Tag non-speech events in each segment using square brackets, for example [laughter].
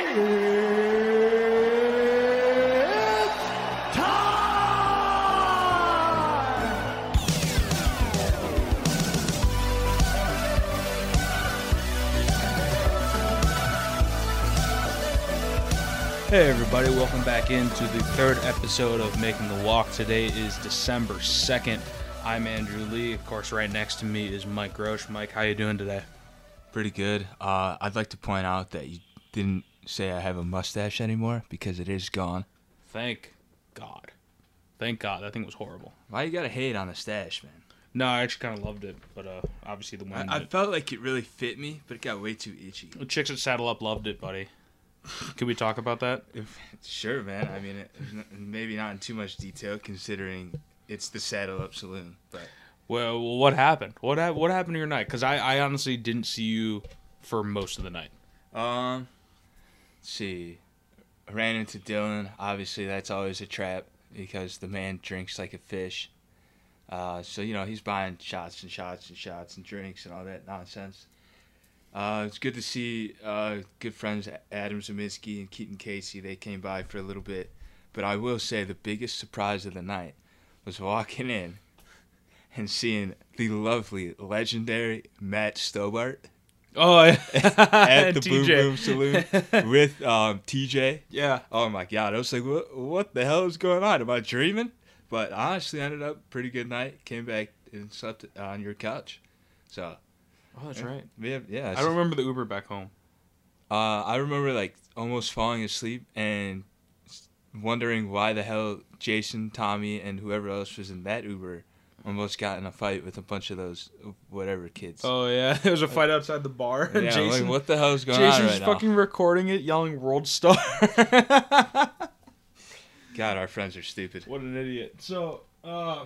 It's time! Hey everybody, welcome back into the third episode of Making the Walk. Today is December 2nd. I'm Andrew Lee. Of course, right next to me is Mike Grosh. Mike, how you doing today? Pretty good. Uh, I'd like to point out that you didn't say I have a mustache anymore because it is gone. Thank God. Thank God. That thing was horrible. Why you gotta hate on the stash, man? No, I actually kind of loved it, but uh, obviously the I, one I felt like it really fit me, but it got way too itchy. the chicks at Saddle Up loved it, buddy. Can we talk about that? [laughs] If, sure, man. I mean, it, maybe not in too much detail considering it's the Saddle Up Saloon, but Well, well what happened? What hap- What happened to your night? Because I, I honestly didn't see you for most of the night. um, see. Ran into Dylan. Obviously, that's always a trap because the man drinks like a fish. Uh, so you know he's buying shots and shots and shots and drinks and all that nonsense. Uh, it's good to see uh, good friends Adam Zeminski and Keaton Casey. They came by for a little bit, but I will say the biggest surprise of the night was walking in and seeing the lovely, legendary Matt Stobart Oh, yeah. [laughs] at the Boom Boom Saloon [laughs] with um, TJ. Yeah. Oh my god! I was like, what, what the hell is going on? Am I dreaming? But honestly, ended up pretty good night. Came back and slept on your couch. So Oh, that's right. yeah, yeah. I don't remember the Uber back home. Uh, I remember like almost falling asleep and wondering why the hell Jason, Tommy, and whoever else was in that Uber almost got in a fight with a bunch of those uh, whatever kids. Oh yeah, [laughs] there was a fight outside the bar. yeah, Jason, like, what the hell is going Jason's on right fucking recording it, yelling "World Star." [laughs] God, our friends are stupid. what an idiot. So, uh,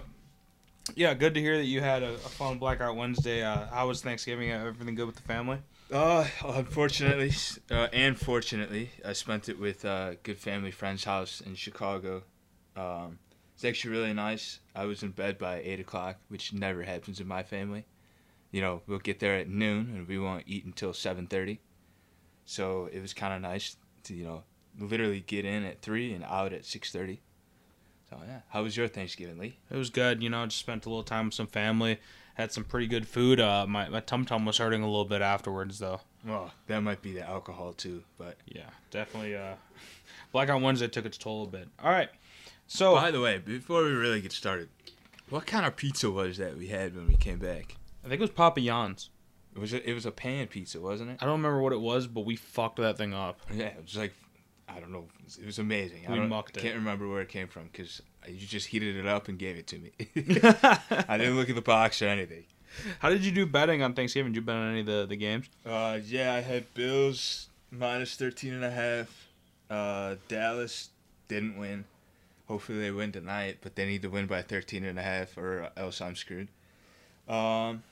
yeah, good to hear that you had a, a fun Blackout Wednesday. Uh, how was Thanksgiving? Everything good with the family? Uh, unfortunately, uh, and fortunately, I spent it with a good family friend's house in Chicago. Um, it's actually really nice. I was in bed by eight o'clock, which never happens in my family. You know, we'll get there at noon, and we won't eat until seven thirty. So it was kind of nice to you know literally get in at three and out at six thirty. So yeah, how was your Thanksgiving, Lee? It was good. You know, just spent a little time with some family. Had some pretty good food. Uh, my my tum tum was hurting a little bit afterwards, though. Well, that might be the alcohol too, but Yeah, definitely. Uh, Blackout Wednesday took its toll a bit. All right, so By the way, before we really get started, what kind of pizza was that we had when we came back? I think it was Papa John's. It was a, it was a pan pizza, wasn't it? I don't remember what it was, but we fucked that thing up. Yeah, it was like I don't know. It was amazing. I We don't, mucked it. can't remember where it came from because you just heated it up and gave it to me. [laughs] I didn't look at the box or anything. How did you do betting on Thanksgiving? Did you bet on any of the, the games? Uh, yeah, I had Bills minus 13 and a half. Uh, Dallas didn't win. Hopefully they win tonight, but they need to win by 13 and a half or else I'm screwed. Um,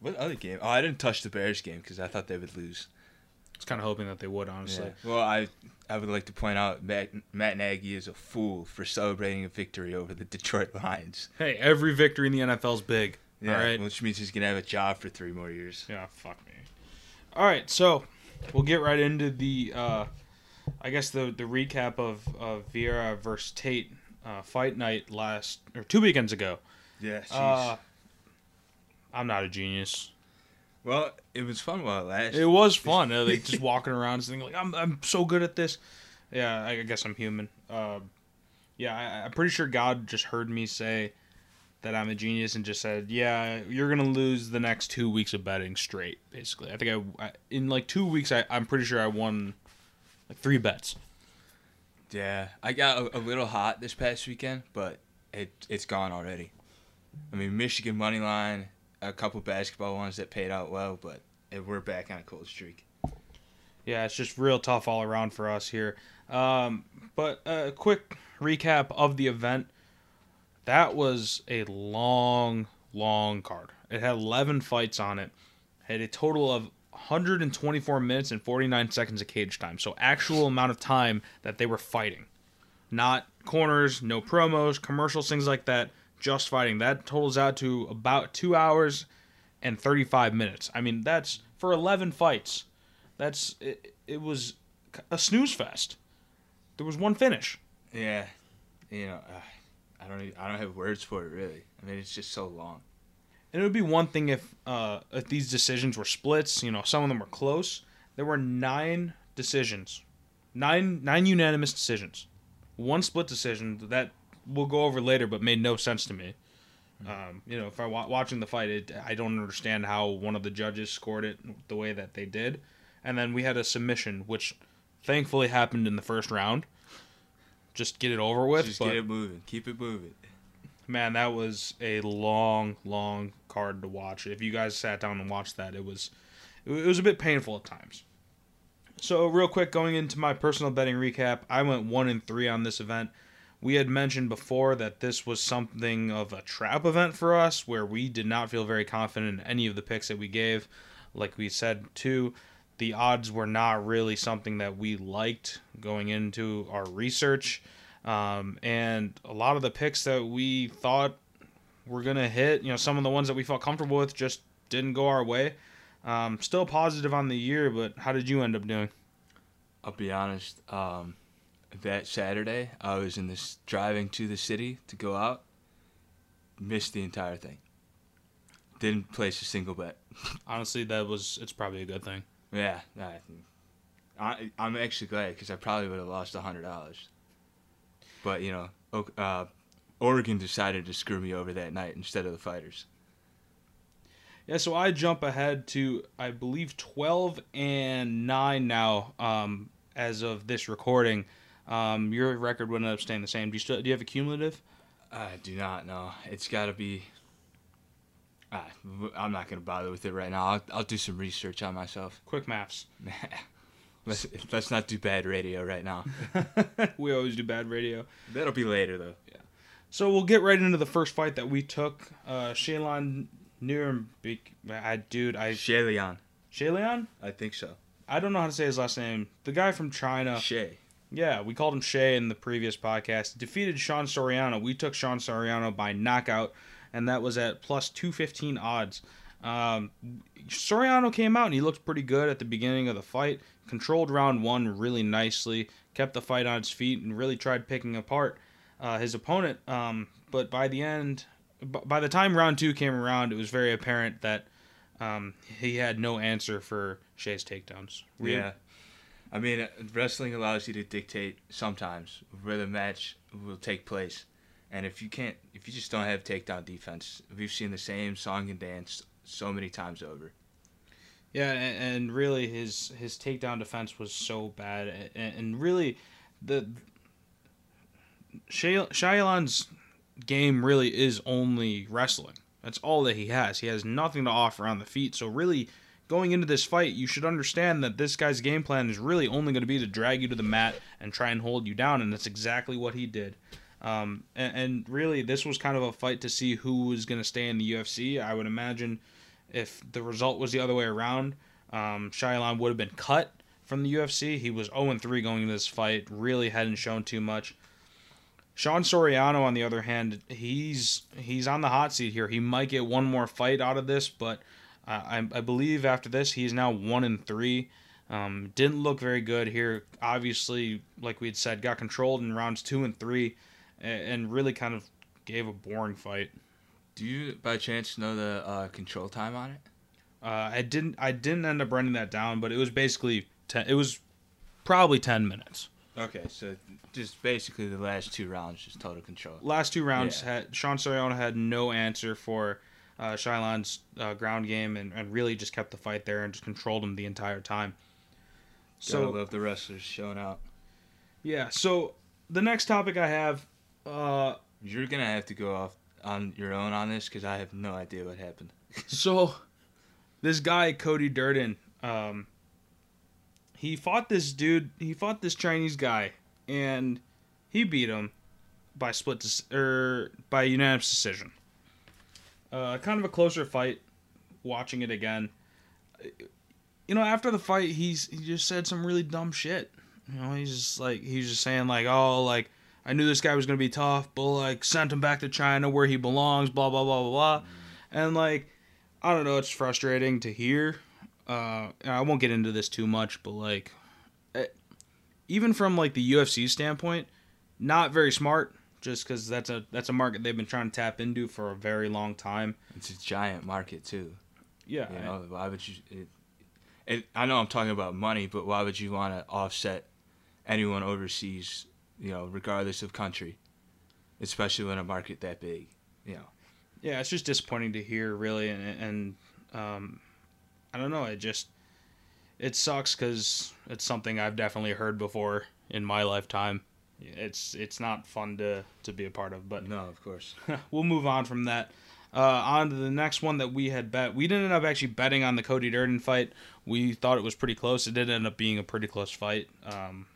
what other game? Oh, I didn't touch the Bears game because I thought they would lose. I was kind of hoping that they would, honestly. Yeah. Well, I I would like to point out Matt, Matt Nagy is a fool for celebrating a victory over the Detroit Lions. Hey, every victory in the NFL is big. Yeah, All right. which means he's gonna have a job for three more years. Yeah, fuck me. All right, so we'll get right into the, uh, I guess the the recap of of Vieira versus Tate uh, fight night last or two weekends ago. Yeah, Uh, I'm not a genius. well, it was fun while it lasted. It was [laughs] fun. uh, like just walking around, saying like I'm I'm so good at this. Yeah, I guess I'm human. Um, yeah, I, I'm pretty sure God just heard me say that I'm a genius and just said, "Yeah, you're gonna lose the next two weeks of betting straight." Basically, I think I, I in like two weeks, I, I'm pretty sure I won like three bets. Yeah, I got a, a little hot this past weekend, but it it's gone already. I mean, Michigan money line, a couple basketball ones that paid out well, but it, we're back on a cold streak. Yeah, it's just real tough all around for us here. Um, but a quick recap of the event. That was a long, long card. It had 11 fights on it. Had a total of 124 minutes and 49 seconds of cage time. So actual amount of time that they were fighting. Not corners, no promos, commercials, things like that. Just fighting. That totals out to about 2 hours and 35 minutes. I mean, that's for 11 fights. That's it, it was a snooze fest. There was one finish. Yeah, you know, uh, I don't. Even, I don't have words for it really. I mean, it's just so long. And it would be one thing if uh, if these decisions were splits. You know, some of them were close. There were nine decisions, nine nine unanimous decisions, one split decision that we'll go over later, but made no sense to me. Um, you know, if I wa- watching the fight, it, I don't understand how one of the judges scored it the way that they did, and then we had a submission, which thankfully happened in the first round. Just get it over with. just but get it moving. Keep it moving. Man, that was a long, long card to watch. If you guys sat down and watched that, it was it was a bit painful at times. So, real quick, going into my personal betting recap, I went one and three on this event. We had mentioned before that this was something of a trap event for us, where we did not feel very confident in any of the picks that we gave. Like we said, too, the odds were not really something that we liked going into our research. Um, and a lot of the picks that we thought were going to hit, you know, some of the ones that we felt comfortable with just didn't go our way. Um, still positive on the year, but how did you end up doing? I'll be honest. Um, that Saturday, I was in this driving to the city to go out. Missed the entire thing. Didn't place a single bet. [laughs] Honestly, that was it's probably a good thing. Yeah, I, I I'm actually glad because I probably would have lost a hundred dollars. But you know, uh, Oregon decided to screw me over that night instead of the fighters. Yeah, so I jump ahead to I believe twelve and nine now. Um, as of this recording, um, your record would end up staying the same. Do you still do you have a cumulative? I do not know. It's got to be. Ah, I'm not gonna bother with it right now. I'll, I'll do some research on myself. Quick maths. [laughs] let's let's not do bad radio right now. [laughs] we always do bad radio. That'll be later though. Yeah. So we'll get right into the first fight that we took. Uh, Shaylon Nuremberg. I dude, I Shalian. Shaylon. I think so. I don't know how to say his last name. The guy from China. Shay. Yeah, we called him Shay in the previous podcast. Defeated Sean Soriano. We took Sean Soriano by knockout, and that was at plus 215 odds. Um, Soriano came out and he looked pretty good at the beginning of the fight. Controlled round one really nicely. Kept the fight on its feet and really tried picking apart uh, his opponent. Um, but by the end, by the time round two came around, it was very apparent that um, he had no answer for Shay's takedowns. We- Yeah. I mean, uh, wrestling allows you to dictate sometimes where the match will take place. And if you can't, if you just don't have takedown defense, we've seen the same song and dance so many times over. Yeah, and, and really his his takedown defense was so bad, and, and really the Shay- game really is only wrestling. That's all that he has. He has nothing to offer on the feet. So really, going into this fight, you should understand that this guy's game plan is really only going to be to drag you to the mat and try and hold you down, and that's exactly what he did. Um, and, and really, this was kind of a fight to see who was going to stay in the UFC. I would imagine if the result was the other way around, um, would have been cut from the UFC. He was 0 3 going into this fight, really hadn't shown too much. Sean Soriano, on the other hand, he's he's on the hot seat here. He might get one more fight out of this, but uh, I, I believe after this he's now one and three. Um, didn't look very good here. Obviously, like we had said, got controlled in rounds two and three, and, and really kind of gave a boring fight. Do you, by chance, know the uh, control time on it? Uh, I didn't I didn't end up running that down, but it was basically ten, it was probably ten minutes. Okay, so just basically the last two rounds, just total control. Last two rounds Yeah. had Sean Soriano had no answer for uh, Shailan's uh, ground game and, and really just kept the fight there and just controlled him the entire time. So So love the wrestlers showing out. yeah, so the next topic I have, uh, You're gonna have to go off on your own on this because I have no idea what happened. [laughs] so this guy Cody Durden, um, he fought this dude. He fought this Chinese guy, and he beat him by split or by unanimous decision. Uh, kind of a closer fight. Watching it again, you know, after the fight, he's he just said some really dumb shit. You know, he's just like he's just saying like, oh, like I knew this guy was gonna be tough, but like sent him back to China where he belongs, blah blah blah blah blah, and like I don't know, it's frustrating to hear. Uh, I won't get into this too much, but like, it, even from like the UFC standpoint, not very smart. Just because that's a that's a market they've been trying to tap into for a very long time. It's a giant market too. Yeah, You know, why would you? It, it, I know I'm talking about money, but why would you want to offset anyone overseas? You know, regardless of country, especially when a market that big. You know, yeah, it's just disappointing to hear, really, and and um, I don't know. It just it sucks because it's something I've definitely heard before in my lifetime. It's it's not fun to to be a part of, but no, of course. [laughs] we'll move on from that. Uh, on to the next one that we had bet. We didn't end up actually betting on the Cody Durden fight. We thought it was pretty close. It did end up being a pretty close fight. Um,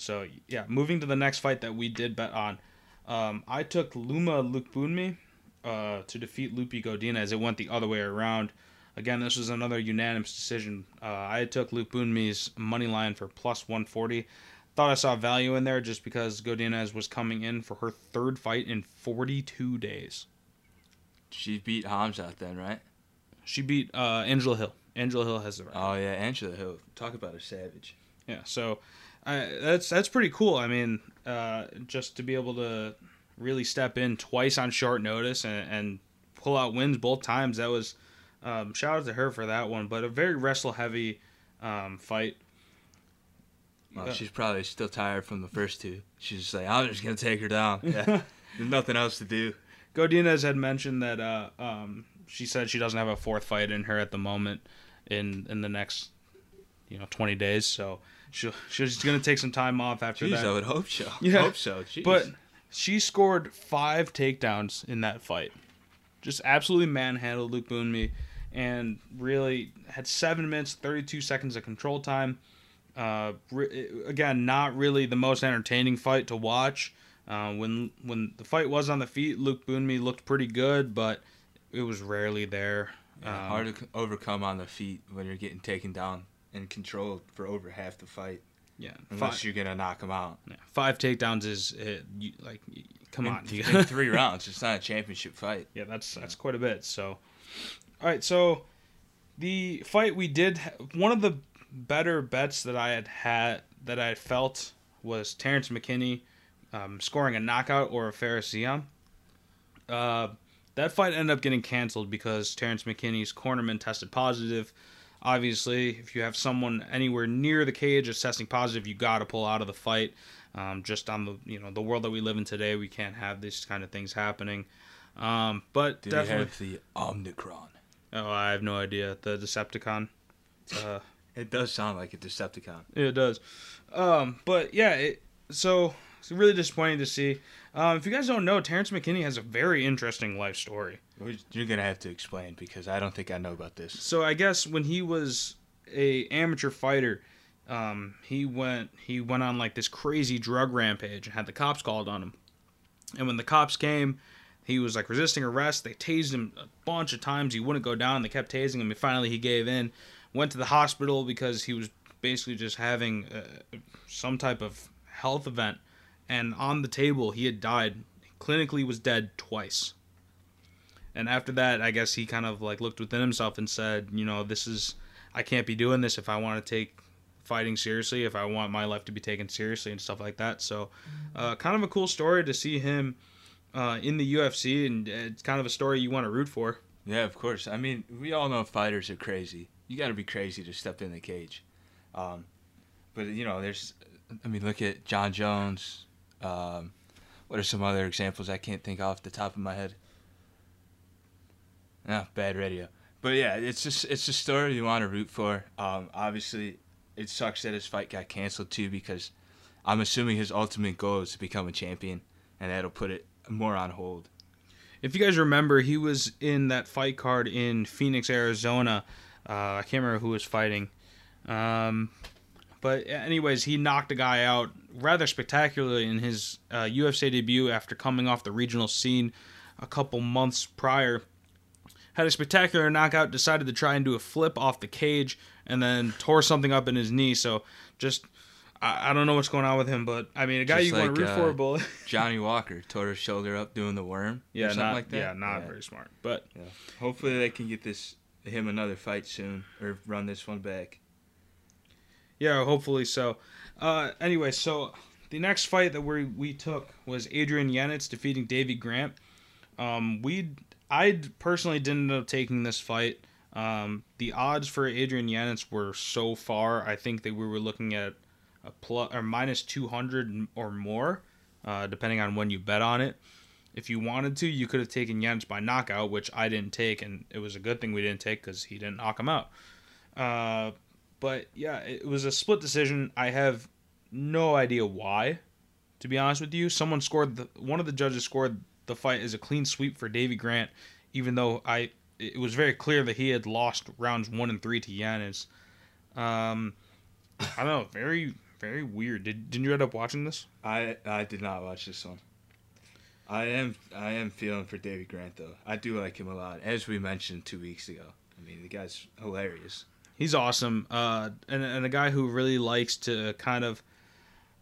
so yeah, moving to the next fight that we did bet on. Um, I took Loma Lookboonmee uh, to defeat Lupi Godina as It went the other way around. Again, this was another unanimous decision. Uh, I took Lookboonmee's money line for plus 140. Thought I saw value in there just because Godinez was coming in for her third fight in 42 days. She beat Hamzat then, right? She beat uh, Angela Hill. Angela Hill has the record. Oh yeah, Angela Hill. Talk about a savage. Yeah, so I, that's that's pretty cool. I mean, uh, just to be able to really step in twice on short notice and, and pull out wins both times. That was um, shout out to her for that one. But a very wrestle heavy um, fight. Well, Yeah. she's probably still tired from the first two. She's just like, I'm just gonna take her down. [laughs] Yeah. There's nothing else to do. Godinez had mentioned that uh, um, she said she doesn't have a fourth fight in her at the moment in in the next you know 20 days. So she she's gonna take some time off after Jeez, that. I would hope so. [laughs] Yeah. Hope so. Jeez. But she scored five takedowns in that fight. Just absolutely manhandled Lookboonmee and really had seven minutes, 32 seconds of control time. Uh, re- again, not really the most entertaining fight to watch. Uh, when when the fight was on the feet, Lookboonmee looked pretty good, but it was rarely there. Yeah, Um, hard to overcome on the feet when you're getting taken down and controlled for over half the fight, yeah, unless five, you're gonna knock him out. yeah, five takedowns is uh, you, like come in, on, you in three [laughs] rounds. It's not a championship fight. Yeah, that's that's quite a bit. So, all right. So, the fight we did, one of the better bets that I had had that I felt was Terrance McKinney um, scoring a knockout or a Fares Ziam. Uh, that fight ended up getting canceled because Terrance McKinney's cornerman tested positive. Obviously, if you have someone anywhere near the cage assessing positive, you got to pull out of the fight. Um, just on the you know the world that we live in today, we can't have these kind of things happening. Um, but Do definitely, have the Omnicron? oh, I have no idea. The Decepticon. Uh, It does sound like a Decepticon. Yeah, it does. Um, but yeah, it, so it's really disappointing to see. Um, if you guys don't know, Terrance McKinney has a very interesting life story. You're gonna have to explain because I don't think I know about this. So I guess when he was a amateur fighter, um, he went he went on like this crazy drug rampage and had the cops called on him. And when the cops came, he was like resisting arrest. They tased him a bunch of times. He wouldn't go down. They kept tasing him, and finally he gave in. Went to the hospital because he was basically just having uh, some type of health event. And on the table, he had died. Clinically, was dead twice. And after that, I guess he kind of like looked within himself and said, you know, this is I can't be doing this if I want to take fighting seriously, if I want my life to be taken seriously and stuff like that. So, uh, kind of a cool story to see him uh, in the UFC, and it's kind of a story you want to root for. Yeah, of course. I mean, we all know fighters are crazy. You got to be crazy to step in the cage. Um, but you know, there's. I mean, look at Jon Jones. Um, what are some other examples I can't think off the top of my head? Ah, bad radio. But yeah, it's just it's a story you want to root for. Um, obviously, it sucks that his fight got canceled too because I'm assuming his ultimate goal is to become a champion, and that'll put it more on hold. If you guys remember, he was in that fight card in Phoenix, Arizona. Uh, I can't remember who was fighting. Um, but anyways, he knocked a guy out rather spectacularly in his uh, UFC debut after coming off the regional scene a couple months prior. Had a spectacular knockout, decided to try and do a flip off the cage, and then tore something up in his knee. So just, I, I don't know what's going on with him, but I mean, a guy Just you want to root uh, for, but Johnny [laughs] Walker tore his shoulder up doing the worm. or yeah, something not like that. yeah, not very smart. But Yeah. Hopefully they can get this him another fight soon or run this one back. Yeah, hopefully so. Uh, anyway, so the next fight that we we took was Adrian Yanez defeating Davy Grant. Um, we I personally didn't end up taking this fight. Um, the odds for Adrian Yanez were so far. I think that we were looking at a plus or minus two hundred or more, uh, depending on when you bet on it. If you wanted to, you could have taken Yanez by knockout, which I didn't take, and it was a good thing we didn't take because he didn't knock him out. Uh, but yeah, it was a split decision. I have no idea why, to be honest with you. Someone scored the one of the judges scored the fight as a clean sweep for Davy Grant, even though I it was very clear that he had lost rounds one and three to Yanez. Um, I don't know, very very weird. Did didn't you end up watching this? I I did not watch this one. I am I am feeling for Davy Grant though. I do like him a lot, as we mentioned two weeks ago. I mean, the guy's hilarious. He's awesome, uh, and and a guy who really likes to kind of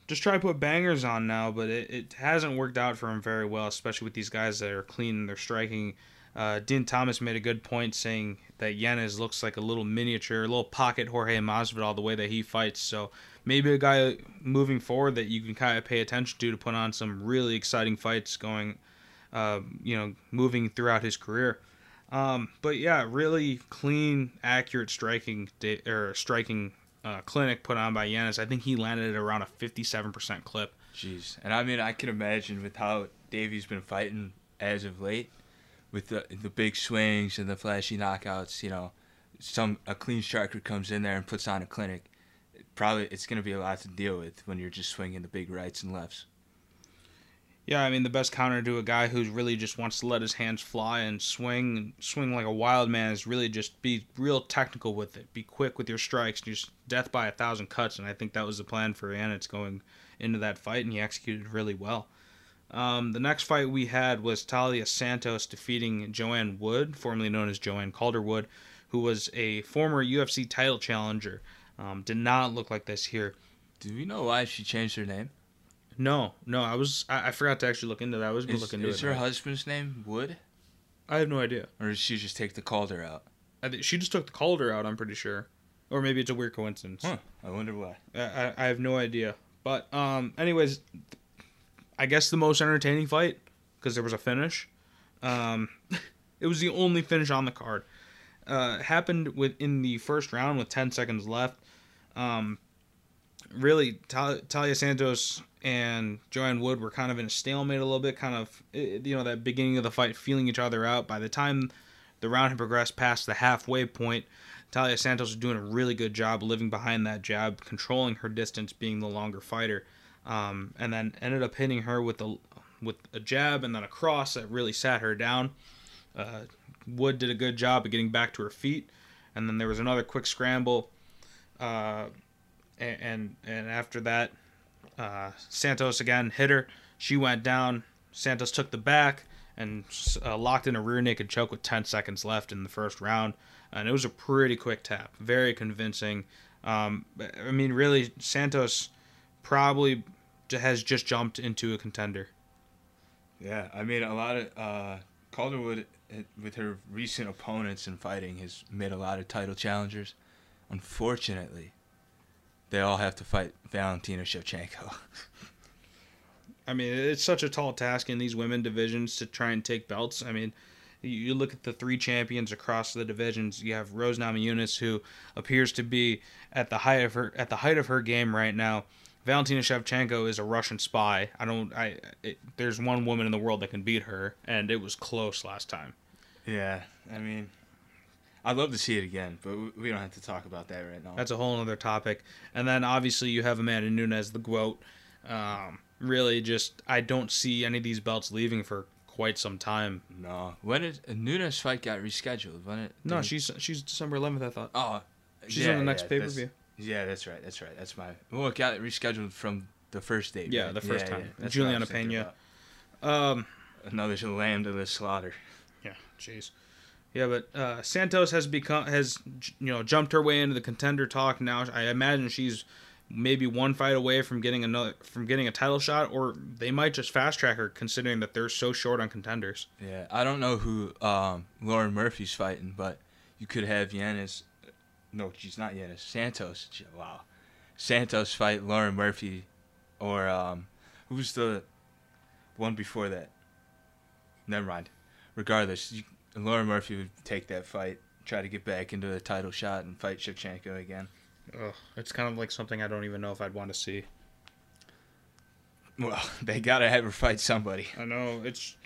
just try to put bangers on now, but it, it hasn't worked out for him very well, especially with these guys that are clean and they're striking. Uh, Din Thomas made a good point saying that Yanez looks like a little miniature, a little pocket Jorge Masvidal the way that he fights. So maybe a guy moving forward that you can kind of pay attention to to put on some really exciting fights going, uh, you know, moving throughout his career. Um, but yeah, really clean, accurate striking or striking uh, clinic put on by Yanez. I think he landed at around a 57% clip. Jeez, and I mean, I can imagine with how Davy's been fighting as of late, with the the big swings and the flashy knockouts. You know, some a clean striker comes in there and puts on a clinic. Probably it's going to be a lot to deal with when you're just swinging the big rights and lefts. Yeah, I mean the best counter to a guy who really just wants to let his hands fly and swing and swing like a wild man is really just be real technical with it. Be quick with your strikes, just death by a thousand cuts, and I think that was the plan for Yanez going into that fight, and he executed really well. Um, the next fight we had was Taila Santos defeating Joanne Wood, formerly known as Joanne Calderwood, who was a former UFC title challenger. Um, did not look like this here. Do we know why she changed her name? No, no, I was I, I forgot to actually look into that. I was gonna Is, look into is it. her husband's name Wood, I have no idea. or did she just take the Calder out? I think she just took the Calder out. I'm pretty sure, or maybe it's a weird coincidence. Huh. I wonder why. I, I, I have no idea. But um, anyways, I guess the most entertaining fight because there was a finish. Um, [laughs] it was the only finish on the card. Uh, happened within the first round with 10 seconds left. Um, really, Taila Santos and Joanne Wood were kind of in a stalemate a little bit, kind of, eh, you know, that beginning of the fight, feeling each other out. By the time the round had progressed past the halfway point, Taila Santos was doing a really good job living behind that jab, controlling her distance, being the longer fighter, um, and then ended up hitting her with a with a jab and then a cross that really sat her down. Uh, Wood did a good job of getting back to her feet, and then there was another quick scramble, uh, and, and after that, uh, Santos again hit her. She went down. Santos took the back and uh, locked in a rear naked choke with 10 seconds left in the first round. And it was a pretty quick tap, very convincing. Um, I mean, really, Santos probably has just jumped into a contender. Yeah, I mean, a lot of uh, Calderwood uh, with her recent opponents in fighting has made a lot of title challengers. Unfortunately, they all have to fight Valentina Shevchenko. I mean, it's such a tall task in these women divisions to try and take belts. I mean, you- look at the three champions across the divisions. You have Rose Namajunas, who appears to be at the height of her at the height of her game right now. Valentina Shevchenko is a Russian spy. I don't. I. It, there's one woman in the world that can beat her, and it was close last time. yeah, I mean, I'd love to see it again, but we- don't have to talk about that right now. That's a whole other topic. And then obviously you have Amanda Nunes, the GOAT. Um, really, just I don't see any of these belts leaving for quite some time. no. When did Nunes fight got rescheduled? When it? No, she's she's December 11th. I thought Oh, she's yeah, on the next yeah, pay per view. Yeah, that's right. That's right. That's my. Well, it got rescheduled from the first date. Yeah, right? the first time. that's what I Juliana Pena. Um, Another lamb to the slaughter. yeah, jeez. Yeah, but uh, Santos has become has you know jumped her way into the contender talk now. I imagine she's maybe one fight away from getting another from getting a title shot, or they might just fast track her considering that they're so short on contenders. Yeah, I don't know who um, Lauren Murphy's fighting, but you could have Yanez. No, she's not Yanez. Santos. Wow. Santos fight Lauren Murphy, or um, who's the one before that? Never mind. Regardless, you, Lauren Murphy would take that fight, try to get back into a title shot, and fight Shevchenko again. Ugh, it's kind of like something I don't even know if I'd want to see. Well, [laughs] they gotta have her fight somebody. I know it's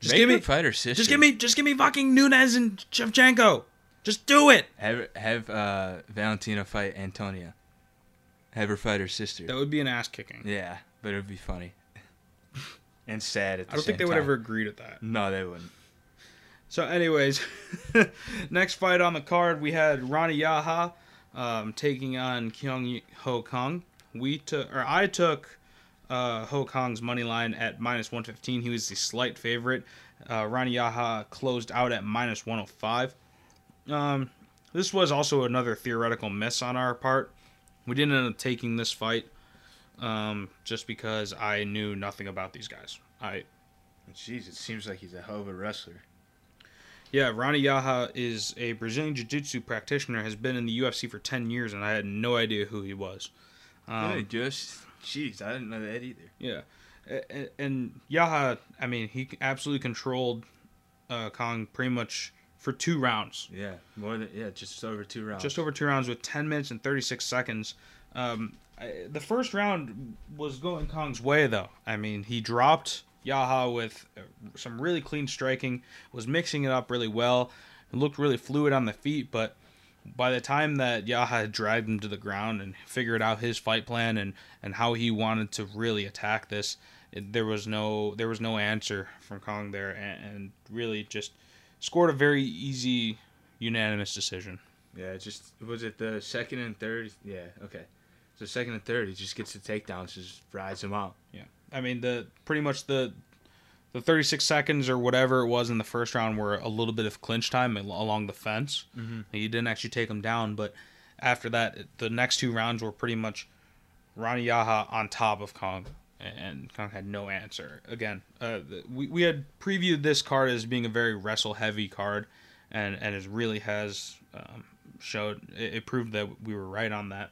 just Make give me fight her sister. just give me just give me fucking Nunes and Shevchenko. Just do it. have have uh, Valentina fight Antonia. Have her fight her sister. That would be an ass kicking. Yeah, but it would be funny [laughs] and sad at the I don't think they would time. ever agree to that. No, they wouldn't. So, anyways, [laughs] next fight on the card we had Ronnie Yahya um, taking on Kyung Ho Kong. We took, or I took uh, Ho Kong's money line at minus 115. He was the slight favorite. Uh, Ronnie Yahya closed out at minus 105. Um, this was also another theoretical miss on our part. We didn't end up taking this fight um, just because I knew nothing about these guys. I Jeez, it seems like he's a hell of a wrestler. Yeah, Ronnie Yahya is a Brazilian Jiu Jitsu practitioner, has been in the UFC for 10 years, and I had no idea who he was. yeah, Um, just jeez, I didn't know that either. yeah. A- a- And Yahya, I mean, he absolutely controlled uh, Kong pretty much for two rounds. Yeah, more than yeah, just over two rounds. Just over two rounds with 10 minutes and 36 seconds. Um, I, the first round was going Kong's way, though. I mean, he dropped Yahya with uh, some really clean striking, was mixing it up really well, and looked really fluid on the feet. But by the time that Yahya had dragged him to the ground and figured out his fight plan and, and how he wanted to really attack this, it, there was no there was no answer from Kong there, and, and really just scored a very easy unanimous decision. Yeah, just was it the second and third? Yeah, okay. So second and third, he just gets the takedowns, just rides him out. I mean, the pretty much the the 36 seconds or whatever it was in the first round were a little bit of clinch time along the fence. Mhm. He didn't actually take him down, but after that, the next two rounds were pretty much Ronnie Yahya on top of Kong, and Kong had no answer. Again, uh, we we had previewed this card as being a very wrestle heavy card, and and it really has um, showed it, it proved that we were right on that.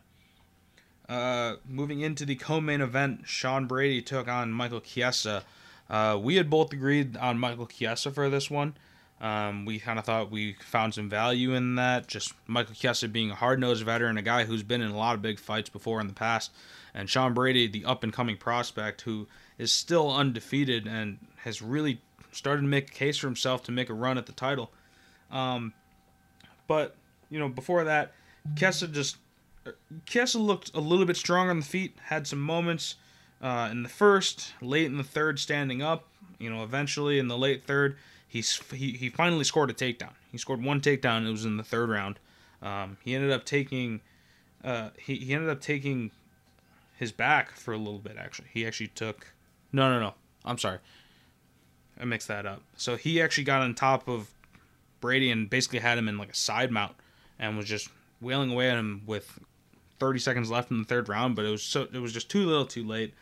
Uh, moving into the co-main event, Sean Brady took on Michael Chiesa. Uh, we had both agreed on Michael Chiesa for this one. Um, we kind of thought we found some value in that. Just Michael Chiesa being a hard-nosed veteran, a guy who's been in a lot of big fights before in the past, and Sean Brady, the up-and-coming prospect who is still undefeated and has really started to make a case for himself to make a run at the title. Um, but you know, before that, Chiesa just Chiesa looked a little bit stronger on the feet, had some moments uh, in the first, late in the third, standing up. You know, eventually in the late third, he's he, he finally scored a takedown. He scored one takedown. It was in the third round. Um, he ended up taking uh, he he ended up taking his back for a little bit. Actually, he actually took no no no. I'm sorry, I mixed that up. So he actually got on top of Brady and basically had him in like a side mount and was just wailing away at him with 30 seconds left in the third round, but it was so it was just too little, too late.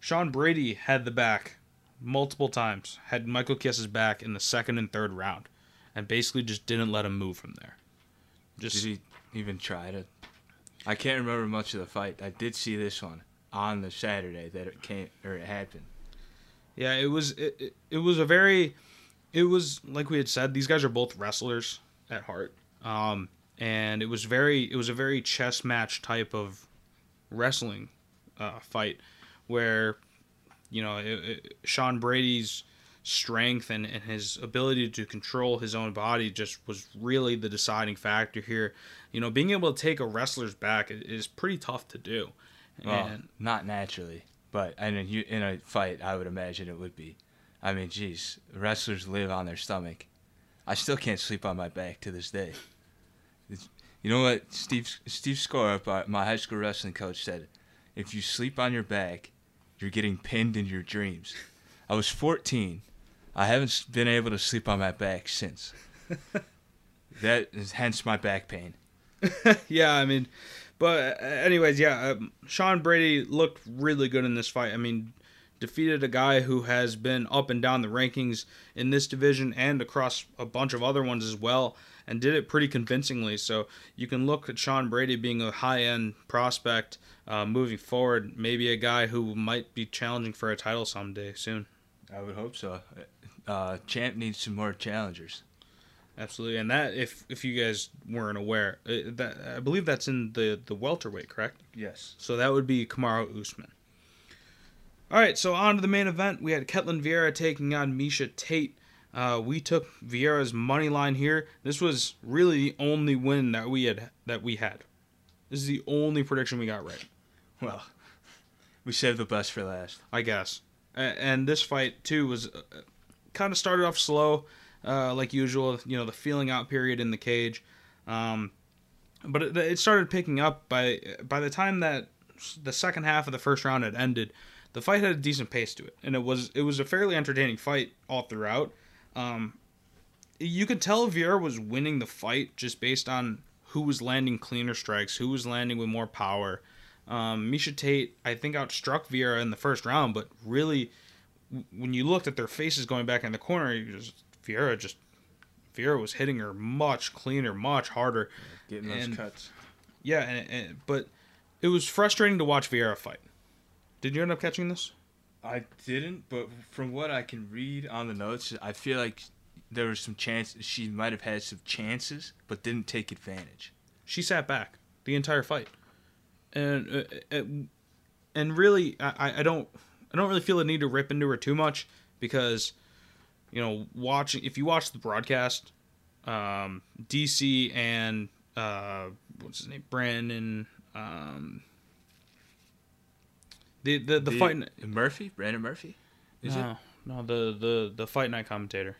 Sean Brady had the back multiple times, had Michael Chiesa's back in the second and third round, and basically just didn't let him move from there. Just Did he even try to? I can't remember much of the fight. I did see this one on the Saturday that it came or it happened. Yeah, it was it, it, it was a very it was like we had said these guys are both wrestlers at heart. Um and it was very it was a very chess match type of wrestling uh, fight where you know it, it, Sean Brady's strength and, and his ability to control his own body just was really the deciding factor here. You know, being able to take a wrestler's back is, pretty tough to do. Well, And not naturally, but in, you- in a fight, I would imagine it would be. I mean, geez, wrestlers live on their stomach. I still can't sleep on my back to this day. You know what Steve Steve Scorup, uh, my high school wrestling coach, said? If you sleep on your back, you're getting pinned in your dreams. I was 14. I haven't been able to sleep on my back since. [laughs] that is hence my back pain. [laughs] yeah, I mean, but uh, anyways, yeah, um, Sean Brady looked really good in this fight. I mean, defeated a guy who has been up and down the rankings in this division and across a bunch of other ones as well, and did it pretty convincingly. So you can look at Sean Brady being a high end prospect uh, moving forward, maybe a guy who might be challenging for a title someday soon. I would hope so. Uh, Champ needs some more challengers. Absolutely, and that if if you guys weren't aware, uh, that I believe that's in the the welterweight, correct? Yes. So that would be Kamaru Usman. All right, so on to the main event. We had Ketlin Vieira taking on Miesha Tate. Uh, we took Vieira's money line here. This was really the only win that we had that we had. This is the only prediction we got right, Well, [laughs] we saved the best for last. I guess. And this fight too was uh, kind of started off slow, uh, like usual. You know, the feeling out period in the cage, um, but it, it started picking up by by the time that the second half of the first round had ended. The fight had a decent pace to it, and it was it was a fairly entertaining fight all throughout. Um, you could tell Vieira was winning the fight just based on who was landing cleaner strikes, who was landing with more power. Um, Miesha Tate, I think, outstruck Vieira in the first round, but really, when you looked at their faces going back in the corner, you just Vieira just Vieira was hitting her much cleaner, much harder. Getting those And- cuts. Yeah, and, and but it was frustrating to watch Vieira fight. Did you end up catching this? I didn't, but from what I can read on the notes, I feel like there was some chance she might have had some chances, but didn't take advantage. She sat back the entire fight, and uh, uh, and really, I, I don't I don't really feel the need to rip into her too much because, you know, watching if you watch the broadcast, um, DC and uh, what's his name, Brandon, um, the the the, fight. Murphy, Brandon Murphy, is no, no, the the the fight night commentator.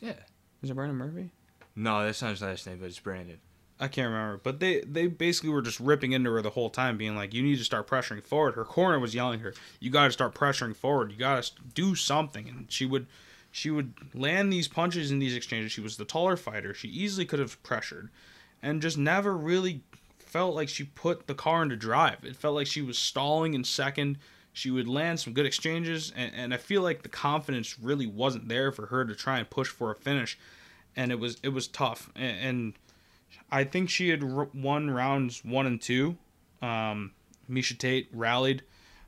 Yeah. Is it Brandon Murphy? No, that's not his last name, but it's Brandon. I can't remember, but they they basically were just ripping into her the whole time, being like, "You need to start pressuring forward." Her corner was yelling at her, "You got to start pressuring forward. You got to do something." And she would she would land these punches in these exchanges. She was the taller fighter. She easily could have pressured, and just never really felt like she put the car into drive. It felt like she was stalling in second. She would land some good exchanges, and, and I feel like the confidence really wasn't there for her to try and push for a finish, and it was it was tough. And, and I think she had won rounds one and two. Um, Miesha Tate rallied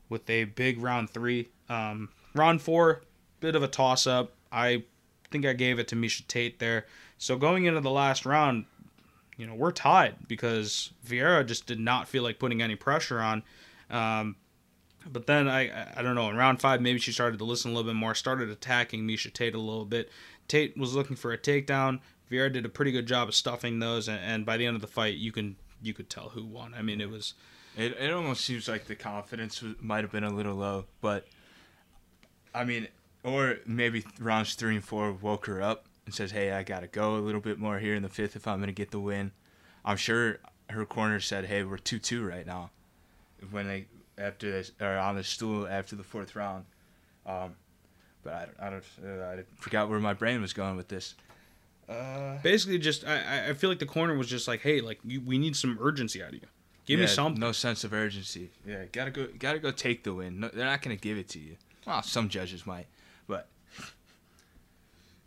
with a big round three. Um, round four, bit of a toss up. I think I gave it to Miesha Tate there. So going into the last round, you know, we're tied because Vieira just did not feel like putting any pressure on. Um, but then I, I- don't know. In round five, maybe she started to listen a little bit more. Started attacking Miesha Tate a little bit. Tate was looking for a takedown. Vieira did a pretty good job of stuffing those, and, and by the end of the fight, you can you could tell who won. I mean, it was It, it almost seems like the confidence might have been a little low, but I mean, or maybe rounds three and four woke her up and says, "Hey, I gotta go a little bit more here in the fifth if I'm gonna get the win." I'm sure her corner said, "Hey, we're two two right now." When they after this or on the stool after the fourth round, um, but I don't, I don't, uh, I forgot where my brain was going with this. Uh, basically just I, I- feel like the corner was just like, hey, like you, we need some urgency out of you. Give me Yeah, something. No sense of urgency. Yeah, gotta go. Gotta go take the win. No, they're not gonna give it to you. Well, some judges might, but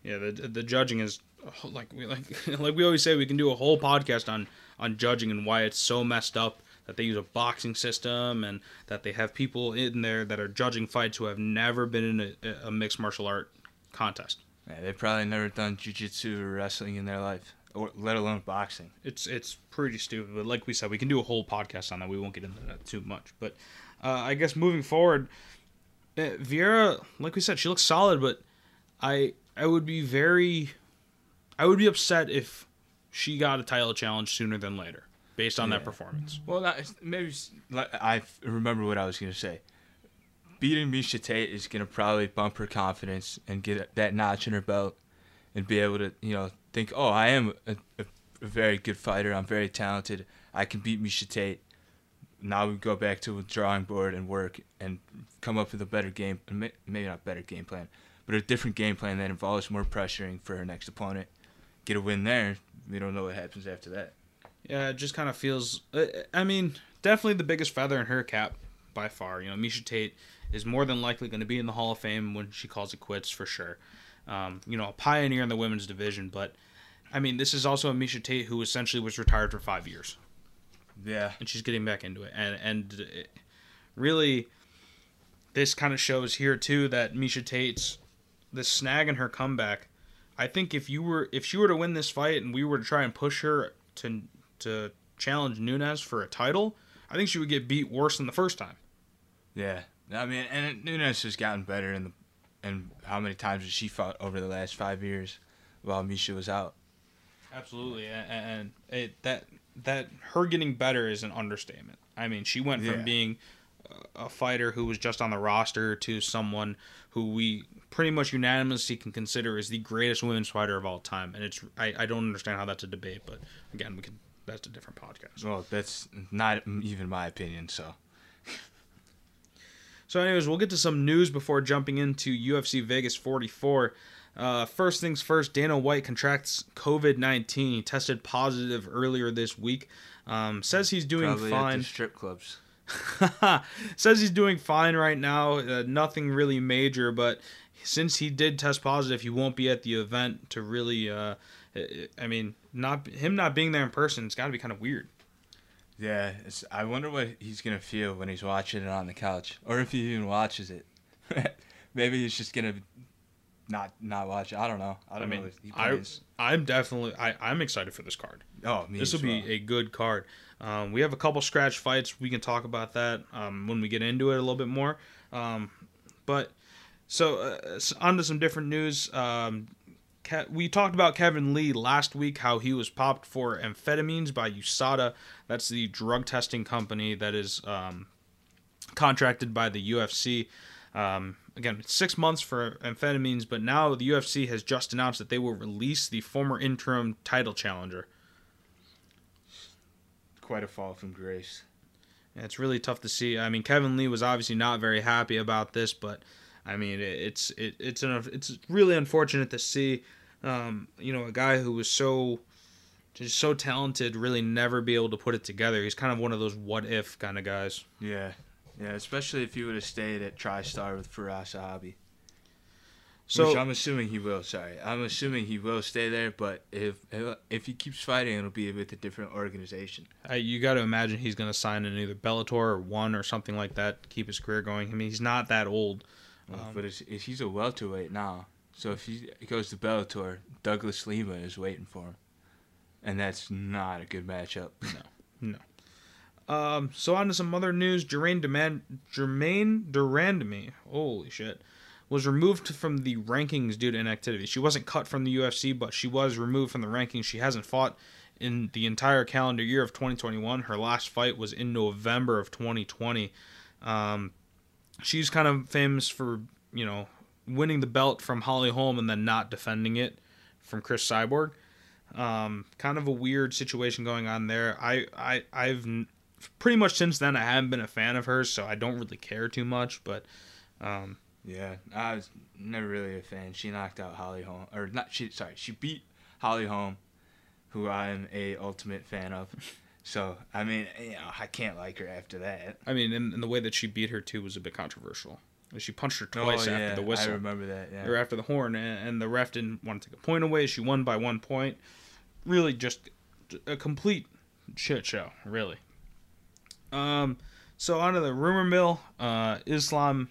Yeah, the the judging is oh, like we like [laughs] like we always say we can do a whole podcast on on judging and why it's so messed up that they use a boxing system and that they have people in there that are judging fights who have never been in a, a mixed martial art contest. yeah, they've probably never done jujitsu or wrestling in their life, or let alone boxing. It's it's pretty stupid, but like we said, we can do a whole podcast on that. We won't get into that too much, but uh, I guess moving forward, uh, Vieira, like we said, she looks solid, but I I would be very, I would be upset if she got a title challenge sooner than later, based on that performance. Well, not, maybe s- like, I remember what I was gonna say. Beating Miesha Tate is gonna probably bump her confidence and get that notch in her belt, and be able to you know think, oh, I am a, a, a very good fighter. I'm very talented. I can beat Miesha Tate. Now we go back to the drawing board and work and come up with a better game, maybe not better game plan, but a different game plan that involves more pressuring for her next opponent. Get a win there. We don't know what happens after that. Yeah, it just kind of feels. uh, I mean, definitely the biggest feather in her cap by far. You know, Miesha Tate is more than likely going to be in the Hall of Fame when she calls it quits for sure. Um, you know, a pioneer in the women's division, but I mean, this is also a Miesha Tate who essentially was retired for five years, Yeah. and she's getting back into it. And and it, really, this kind of shows here too that Miesha Tate's the snag in her comeback. I think if you were if she were to win this fight and we were to try and push her to to challenge Nunes for a title, I think she would get beat worse than the first time. Yeah. I mean, and Nunes has gotten better in the, and how many times has she fought over the last five years while Miesha was out? Absolutely, and it that that her getting better is an understatement. I mean, she went from Yeah. being a fighter who was just on the roster to someone who we pretty much unanimously can consider is the greatest women's fighter of all time. And it's I, I don't understand how that's a debate, but again, we can that's a different podcast. Well, that's not even my opinion. So So, anyways, we'll get to some news before jumping into UFC Vegas 44. Uh, first things first, Dana White contracts COVID 19. He tested positive earlier this week. Um, says he's doing probably fine. strip clubs. [laughs] says he's doing fine right now. Uh, nothing really major, but since he did test positive, he won't be at the event to really. Uh, I mean, not him not being there in person. It's got to be kind of weird. Yeah, it's, I wonder what he's gonna feel when he's watching it on the couch, or if he even watches it. [laughs] Maybe he's just gonna not not watch it. I don't know. I I don't mean, know. he I I'm definitely I, I'm excited for this card. oh, me this will well. be a good card. Um, we have a couple scratch fights. We can talk about that um, when we get into it a little bit more. Um, but so uh, on to some different news. Um, Ke- we talked about Kevin Lee last week, how he was popped for amphetamines by USADA. That's the drug testing company that is um, contracted by the UFC. Um, again, six months for amphetamines, but now the UFC has just announced that they will release the former interim title challenger. quite a fall from grace. And it's really tough to see. I mean, Kevin Lee was obviously not very happy about this, but I mean, it, it's it, it's an, it's really unfortunate to see. Um, you know, a guy who was so just so talented really never be able to put it together. He's kind of one of those what if kind of guys. Yeah, yeah. Especially if you would have stayed at TriStar with Firas Zahabi. So Which I'm assuming he will. Sorry, I'm assuming he will stay there. But if if he keeps fighting, it'll be with a different organization. I, you got to imagine he's going to sign in either Bellator or One or something like that, keep his career going. I mean, he's not that old. Um, but it's, it's, he's a welterweight now, so if he goes to Bellator, Douglas Lima is waiting for him, and that's not a good matchup. [laughs] No. No. Um, so on to some other news. Germaine Demand, Germaine de Randamie, holy shit, was removed from the rankings due to inactivity. She wasn't cut from the UFC, but she was removed from the rankings. She hasn't fought in the entire calendar year of 2021. Her last fight was in November of 2020. Um, she's kind of famous for you know winning the belt from Holly Holm and then not defending it from Cris Cyborg. Um, kind of a weird situation going on there. I, I I've pretty much since then I haven't been a fan of hers, so I don't really care too much. But um, Yeah, I was never really a fan. She knocked out Holly Holm, or not? She sorry, she beat Holly Holm, who I'm a ultimate fan of. So I mean, you know, I can't like her after that. I mean, and, and the way that she beat her too was a bit controversial. She punched her twice oh, after yeah, the whistle. I remember that. Yeah. or after the horn, and, and the ref didn't want to take a point away. She won by one point. Really, just a complete shit show. Really. Um. So on to the rumor mill. Uh, Islam,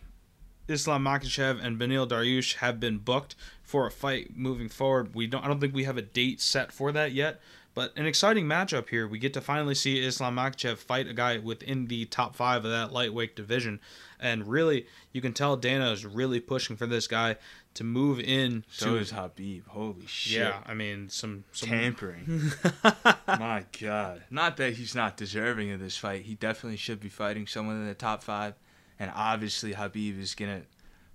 Islam Makhachev and Beneil Dariush have been booked for a fight moving forward. We don't. I don't think we have a date set for that yet. But an exciting matchup here. We get to finally see Islam Makhachev fight a guy within the top five of that lightweight division, and really, you can tell Dana is really pushing for this guy to move in. So to, is Khabib. Holy shit. yeah, I mean some some Tampering. [laughs] My God. Not that he's not deserving of this fight. He definitely should be fighting someone in the top five. And obviously, Khabib is going to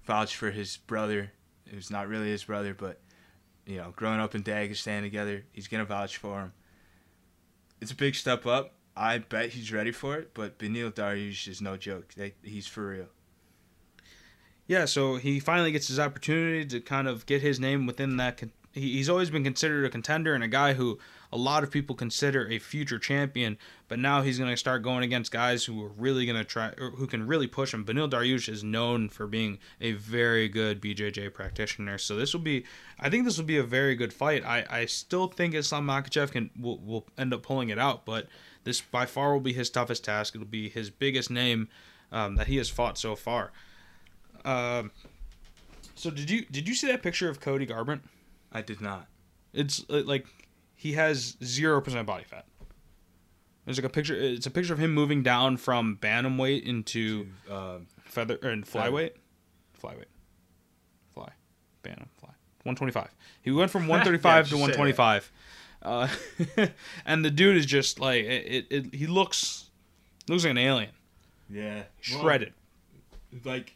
vouch for his brother, who's not really his brother, but, you know, growing up in Dagestan together, he's to vouch for him. It's a big step up. I bet he's ready for it, but Beneil Dariush is no joke. He's for real. Yeah, so he finally gets his opportunity to kind of get his name within that he's always been considered a contender and a guy who a lot of people consider a future champion. But now he's going to start going against guys who are really going to try, or who can really push him. Beneil Dariush is known for being a very good BJJ practitioner. So this will be, I think this will be a very good fight. I, I still think Islam Makhachev can will, will end up pulling it out, but this by far will be his toughest task. It'll be his biggest name um, that he has fought so far. Um, so did you did you see that picture of Cody Garbrandt? I did not. It's uh, like he has zero percent body fat. There's like a picture. It's a picture of him moving down from bantamweight into Um, feather or in flyweight, flyweight, fly, bantam, fly. 125. He went from 135 [laughs] Yeah, to just say that. 125. Uh, [laughs] and the dude is just like it, it, it. He looks looks like an alien, yeah. shredded. like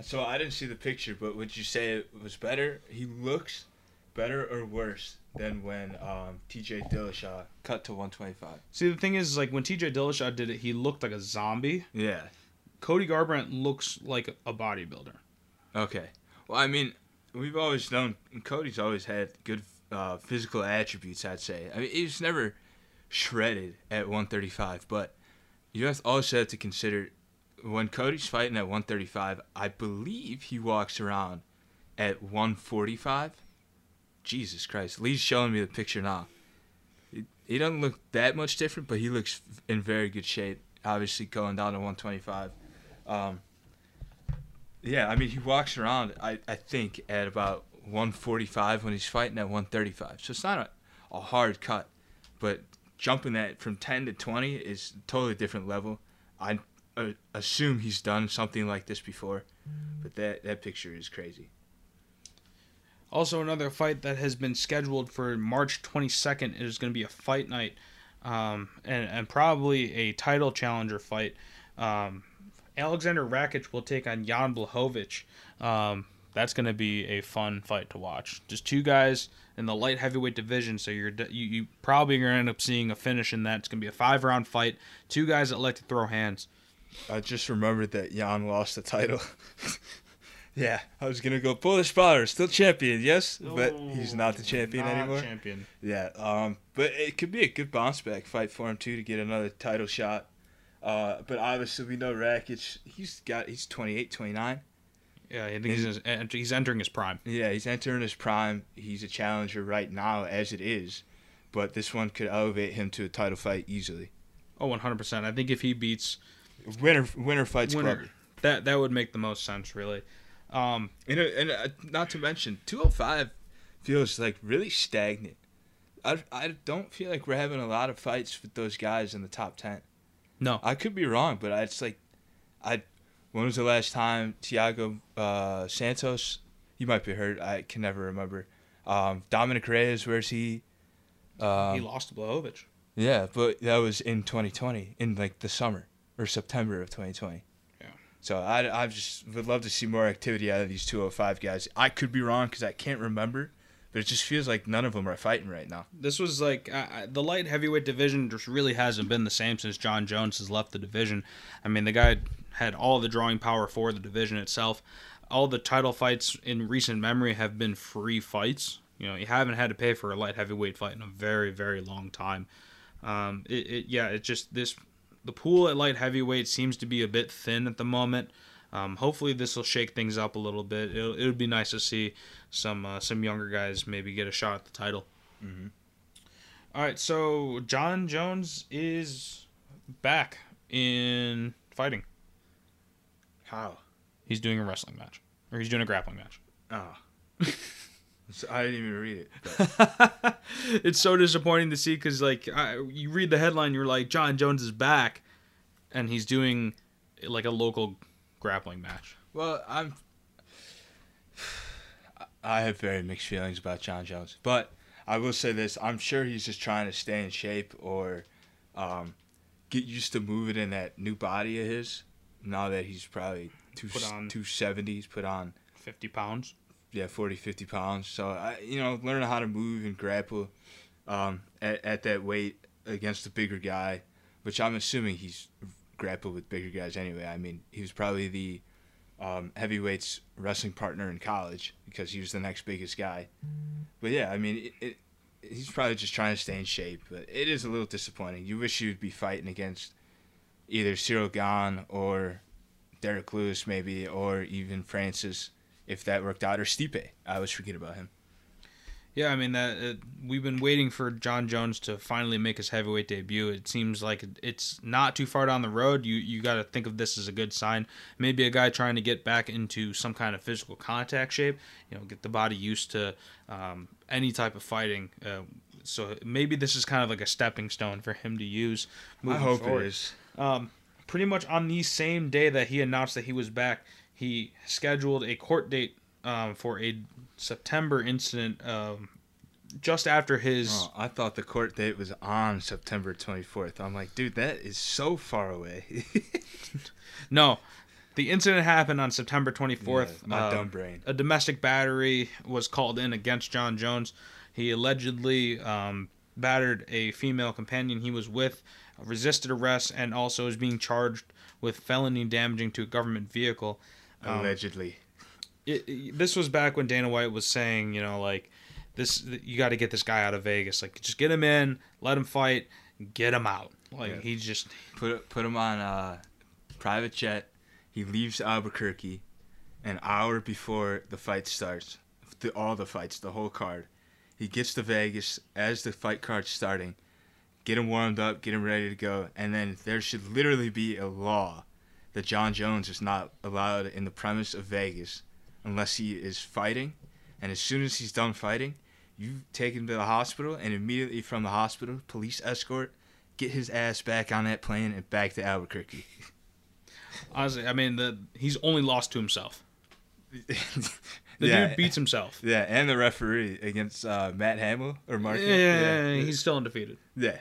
so I didn't see the picture, but would you say it was better? He looks better or worse than when um, TJ Dillashaw cut to 125. See, the thing is, like when T.J. Dillashaw did it, he looked like a zombie. Yeah. Cody Garbrandt looks like a bodybuilder. Okay. Well, I mean, we've always known Cody's always had good uh, physical attributes. I'd say. I mean, he's never shredded at 135, but you have also have to consider when Cody's fighting at 135. I believe he walks around at 145. Jesus Christ, Lee's showing me the picture now. He, he doesn't look that much different, but he looks in very good shape. Obviously, going down to 125. Um, yeah, I mean, he walks around, I, I think, at about 145 when he's fighting at 135. So it's not a, a hard cut, but jumping that from 10 to 20 is a totally different level. I uh, assume he's done something like this before, but that, that picture is crazy. Also, another fight that has been scheduled for March 22nd is going to be a fight night, um, and and probably a title challenger fight. Um, Alexander Rakic will take on Jan Blachowicz. Um, that's going to be a fun fight to watch. Just two guys in the light heavyweight division, so you're you, you probably going to end up seeing a finish in that. It's going to be a five round fight. Two guys that like to throw hands. I just remembered that Jan lost the title. [laughs] yeah, I was gonna go Polish spotter, still champion, yes, but he's not the champion Not anymore. Champion. Yeah, um, but it could be a good bounce back fight for him too to get another title shot. Uh, but obviously we know Rakic, he's got he's 28, 29. Yeah, I think he's, he's entering his prime. Yeah, he's entering his prime. He's a challenger right now as it is, but this one could elevate him to a title fight easily. Oh, 100%. I think if he beats Winner winner fights winner, Clubber. that that would make the most sense, really. Um, And, uh, and uh, not to mention, 205 feels like really stagnant. I, I don't feel like we're having a lot of fights with those guys in the top 10. no, I could be wrong, but it's like, I. When was the last time Thiago uh, Santos? You might be hurt. I can never remember. Um, Dominick Reyes, where's he? Um, he lost to Blachowicz. yeah, but that was in 2020, in like the summer or September of 2020. So I, I just would love to see more activity out of these 205 guys. I could be wrong because I can't remember, but it just feels like none of them are fighting right now. This was like uh, the light heavyweight division just really hasn't been the same since Jon Jones has left the division. I mean, the guy had all the drawing power for the division itself. All the title fights in recent memory have been free fights. You know, you haven't had to pay for a light heavyweight fight in a very, very long time. Um, it, it yeah, it just this the pool at light heavyweight seems to be a bit thin at the moment. Um, hopefully, this will shake things up a little bit. It'll, it would be nice to see some uh, some younger guys maybe get a shot at the title. Mhm. All right, so Jon Jones is back in fighting. How? He's doing a wrestling match, or he's doing a grappling match. Oh. [laughs] So I didn't even read it. [laughs] it's so disappointing to see because like I, you read the headline, you're like Jon Jones is back, and he's doing like a local grappling match. well, I'm. I have very mixed feelings about Jon Jones, but I will say this: I'm sure he's just trying to stay in shape or um, get used to moving in that new body of his. Now that he's probably two Put on- two seventies, put on Fifty pounds. Yeah 40 50 pounds so i you know learning how to move and grapple um, at, at that weight against a bigger guy which i'm assuming he's grappled with bigger guys anyway i mean he was probably the um, heavyweights wrestling partner in college because he was the next biggest guy. But yeah, I mean, it, it, he's probably just trying to stay in shape. But it is a little disappointing. You wish you'd be fighting against either Ciryl Gane or Derrick Lewis, maybe, or even Francis, if that worked out, or Stipe. I was forget about him. Yeah, I mean that uh, we've been waiting for Jon Jones to finally make his heavyweight debut. It seems like it's not too far down the road. You you got to think of this as a good sign. Maybe a guy trying to get back into some kind of physical contact shape. You know, get the body used to um, any type of fighting. Uh, so maybe this is kind of like a stepping stone for him to use. I hope forward. it is. Um, pretty much on the same day that he announced that he was back, he scheduled a court date um, for a September incident um, just after his. Oh, I thought the court date was on September 24th. I'm like, dude, that is so far away. [laughs] No, the incident happened on September 24th. Yeah, my Uh, dumb brain. A domestic battery was called in against Jon Jones. He allegedly um, battered a female companion he was with, resisted arrest, and also is being charged with felony damaging to a government vehicle. Um, Allegedly. it, it- this was back when Dana White was saying, you know, like this, you got to get this guy out of Vegas. Like, just get him in, let him fight, get him out. Like Yeah. he just, Put put him on a private jet. He leaves Albuquerque an hour before the fight starts. The, all the fights, the whole card. He gets to Vegas as the fight card's starting. Get him warmed up, get him ready to go, and then there should literally be a law that Jon Jones is not allowed in the premise of Vegas unless he is fighting. And as soon as he's done fighting, you take him to the hospital, and immediately from the hospital, police escort, get his ass back on that plane and back to Albuquerque. [laughs] honestly, I mean, the he's only lost to himself. [laughs] The yeah, dude beats himself. [laughs] Yeah, and the referee against uh, Matt Hamill or Mark. Yeah, he's still undefeated. yeah.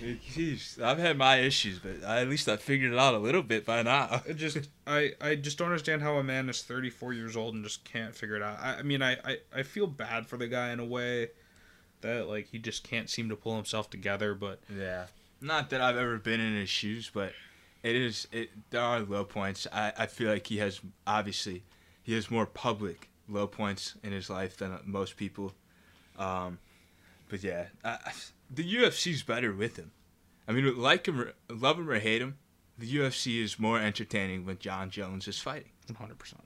Jeez, I've had my issues, but I, at least I figured it out a little bit by now. It just I I just don't understand how a man is 34 years old and just can't figure it out. I, I mean I, I I feel bad for the guy in a way that like he just can't seem to pull himself together. But Yeah. Not that I've ever been in his shoes, but it is it there are low points. I, I feel like he has obviously he has more public low points in his life than most people. Um, but yeah, I, I- the UFC's better with him. I mean, like him, or- love him or hate him, the UFC is more entertaining when Jon Jones is fighting. 100. percent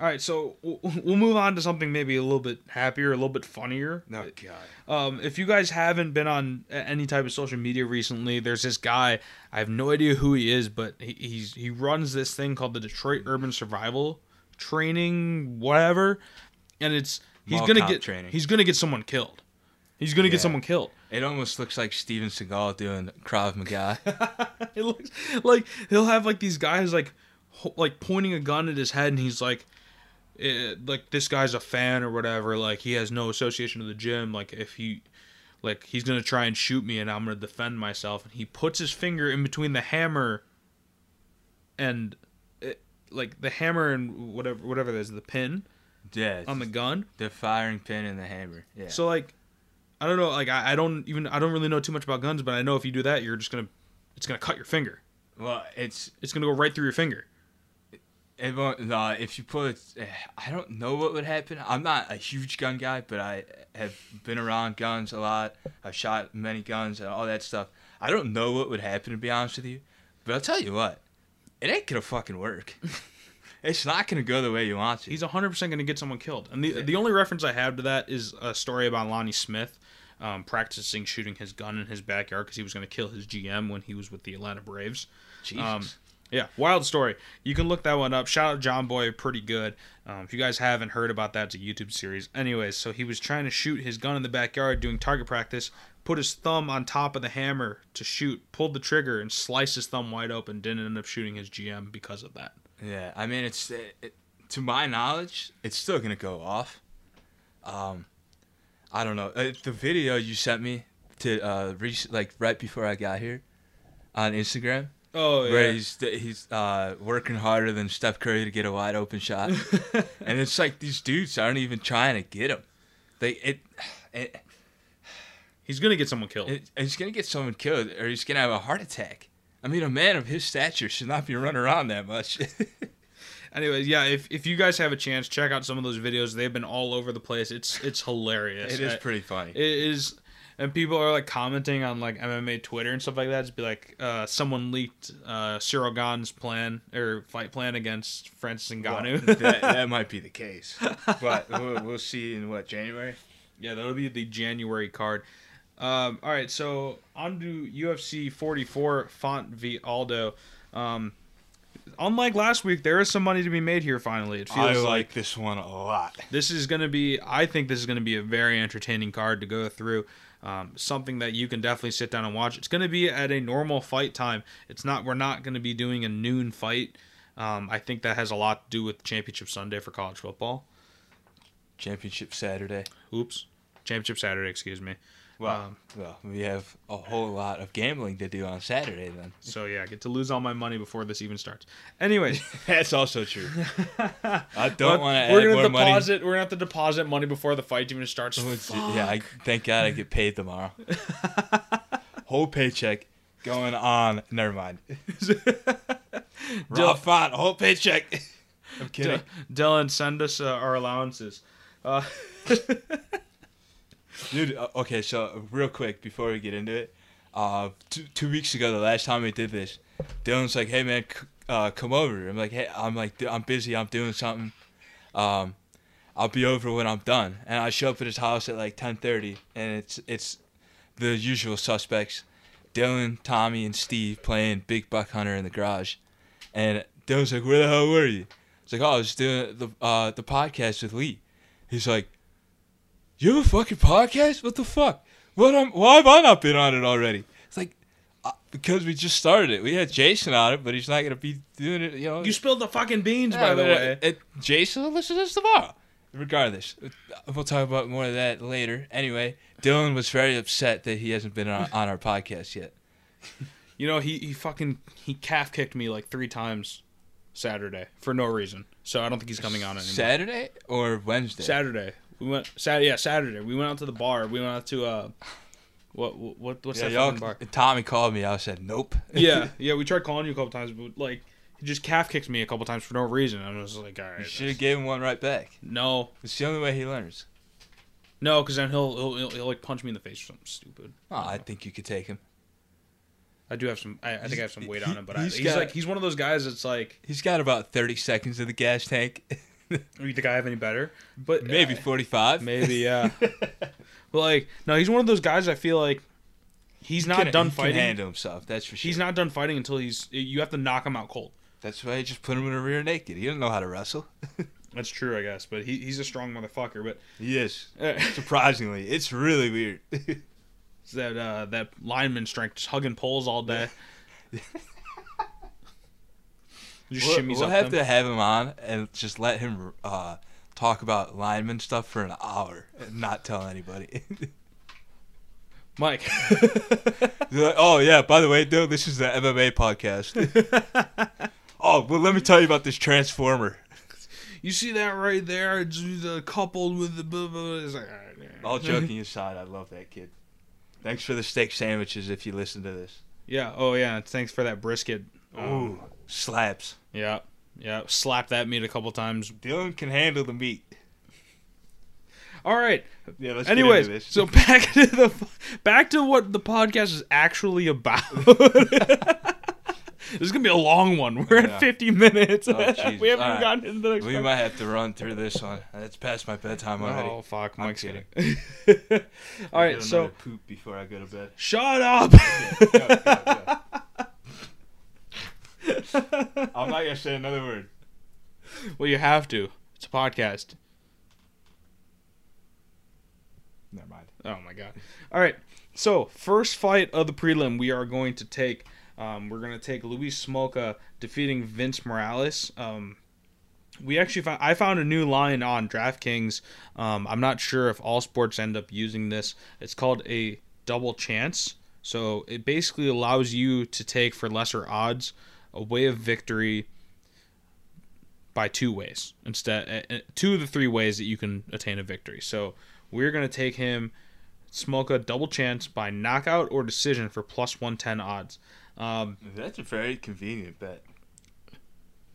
All right, so we'll we'll move on to something maybe a little bit happier, a little bit funnier. No God. Um, if you guys haven't been on any type of social media recently, there's this guy. I have no idea who he is, but he, he's he runs this thing called the Detroit Urban Survival Training, whatever, and it's he's Mall gonna get training. he's gonna get someone killed. He's gonna Yeah. get someone killed. It almost looks like Steven Seagal doing Krav Maga. [laughs] it looks like he'll have like these guys like ho- like pointing a gun at his head, and he's like. eh, like this guy's a fan or whatever like he has no association to the gym like if he like he's gonna try and shoot me and i'm gonna defend myself and he puts his finger in between the hammer and it, like the hammer and whatever whatever is the pin yeah, on the gun the firing pin and the hammer. Yeah. so like i don't know like I, I don't even i don't really know too much about guns but i know if you do that you're just gonna it's gonna cut your finger well, it's it's gonna go right through your finger It won't, if you put, eh, I don't know what would happen. I'm not a huge gun guy, but I have been around guns a lot. I've shot many guns and all that stuff. I don't know what would happen to be honest with you, but I'll tell you what, it ain't gonna fucking work. [laughs] it's not gonna go the way you want to. he's 100% going to get someone killed. And the, the only reference I have to that is a story about Lonnie Smith um, practicing shooting his gun in his backyard because he was going to kill his GM when he was with the Atlanta Braves. Jesus. Um, yeah, wild story. You can look that one up. Shout out Jomboy, pretty good. Um, if you guys haven't heard about that, it's a YouTube series. Anyways, so he was trying to shoot his gun in the backyard doing target practice, put his thumb on top of the hammer to shoot, pulled the trigger, and sliced his thumb wide open. Didn't end up shooting his GM because of that. Yeah, I mean, it's it, it, to my knowledge, it's still gonna go off. Um, I don't know. Uh, the video you sent me to uh, rec- like right before I got here on Instagram, Oh, yeah. where he's he's uh, working harder than Steph Curry to get a wide open shot, [laughs] and it's like these dudes aren't even trying to get him. They it. [sighs] it [sighs] He's going to get someone killed. it, he's gonna get someone killed, or he's gonna have a heart attack. I mean, a man of his stature should not be running around that much. [laughs] Anyways, yeah, if, if you guys have a chance, check out some of those videos. They've been all over the place. It's it's hilarious. it is I- pretty funny. It is, and people are like commenting on like MMA Twitter and stuff like that. Just be like, uh, someone leaked uh, Ciryl plan or fight plan against Francis Well, Ngannou. that, that [laughs] might be the case, but we'll, we'll see in what January. yeah, that'll be the January card. Um, all right, so on to UFC 44, Font v Aldo. Um, unlike last week, there is some money to be made here. Finally, it feels I like like this one a lot. this is going to be i think this is going to be a very entertaining card to go through um, something that you can definitely sit down and watch it's going to be at a normal fight time it's not we're not going to be doing a noon fight um, i think that has a lot to do with championship sunday for college football Championship Saturday. oops championship saturday excuse me Well, Um, well, we have a whole lot of gambling to do on Saturday then. [laughs] so yeah i get to lose all my money before this even starts Anyway, [laughs] That's also true. [laughs] I don't want to we're gonna more money. deposit we're gonna have to deposit money before the fight even starts Oh, Yeah, I, thank God I get paid tomorrow. whole paycheck going on. Never mind. Rob Font, whole paycheck. I'm kidding. D- dylan send us uh, our allowances uh, Dude, uh, okay, so real quick before we get into it, uh, two, two weeks ago, the last time we did this, Dylan's like, "Hey man, c- uh, come over." I'm like, "Hey, I'm like, I'm busy. I'm doing something. Um, I'll be over when I'm done." And I show up at his house at like 10:30, and it's it's the usual suspects: Dylan, Tommy, and Steve playing Big Buck Hunter in the garage. And Dylan's like, "Where the hell were you?" It's like, "Oh, I was doing the uh, the podcast with Lee." He's like, "You have a fucking podcast? What the fuck? What? am why have I not been on it already?" It's like, uh, because we just started it. We had Jason on it, but he's not gonna be doing it. You know, you spilled the fucking beans Yeah, by the uh, way it- Jason will listen to this tomorrow. Regardless, we'll talk about more of that later. Anyway, Dylan was very upset that he hasn't been on, [laughs] on our podcast yet. [laughs] You know, he, he fucking he calf kicked me like three times Saturday for no reason. So I don't think he's coming on anymore. Saturday or Wednesday? Saturday. We went Sat yeah, Saturday. We went out to the bar. We went out to uh what what what's Yeah, that y'all, fucking bar? Tommy called me. I said nope. [laughs] yeah, [laughs] yeah, we tried calling you a couple times, but like he just calf kicked me a couple times for no reason. I was like, all you should have gave him one right back. no, It's the only way he learns. no, because then he'll, he'll he'll he'll like punch me in the face or something stupid. Oh, I think you could take him. I do have some. I, I think I have some weight on him, but I, He's he's, got- like he's one of those guys that's like, He's got about thirty seconds of the gas tank, [laughs] [laughs] you think I have any better? But maybe uh, forty-five. Maybe, yeah. [laughs] [laughs] but like, no, he's one of those guys. I feel like he's not Can- done he can fighting. handle himself. That's for sure. He's not done fighting until he's. You have to knock him out cold. That's why you just put him in a rear naked. He doesn't know how to wrestle. That's true, I guess. But he, he's a strong motherfucker. But He is. Surprisingly, it's really weird. it's that uh, that lineman strength, just hugging poles all day. Just we'll shimmies we'll have them. to have him on and just let him uh, talk about lineman stuff for an hour and not tell anybody. [laughs] Mike. [laughs] Like, oh yeah, by the way, dude, this is the MMA podcast. [laughs] oh, well, let me tell you about this transformer. you see that right there? It's uh, coupled with the. Blah, blah. It's like, all right. All joking aside, I love that kid. Thanks for the steak sandwiches if you listen to this. Yeah. Oh yeah. Thanks for that brisket. Um, Ooh, slaps. Yeah. Yeah. Slap that meat a couple times. Dylan can handle the meat. All right. Yeah, let's Anyways, get into this. so back to the back to what the podcast is actually about. [laughs] this is gonna be a long one. We're Yeah. at 50 minutes. Oh, Jesus. [laughs] we haven't All even right. gotten into the next we might have to run through this one. It's past my bedtime already. Oh fuck, I'm Mike's kidding. kidding. [laughs] All right, Get so poop before I go to bed. shut up. Go, go, go. [laughs] I'm not gonna say another word. well, you have to. It's a podcast. Never mind. Oh my god. All right. So first fight of the prelim, we are going to take. Um, we're to take Louis Smolka defeating Vince Morales. Um, we actually found I found a new line on DraftKings. Um, I'm not sure if all sports end up using this. It's called a double chance. So it basically allows you to take for lesser odds a way of victory by two ways instead uh, uh, two of the three ways that you can attain a victory. So we're going to take him Smolka double chance by knockout or decision for plus 110 odds. Um, That's a very convenient bet.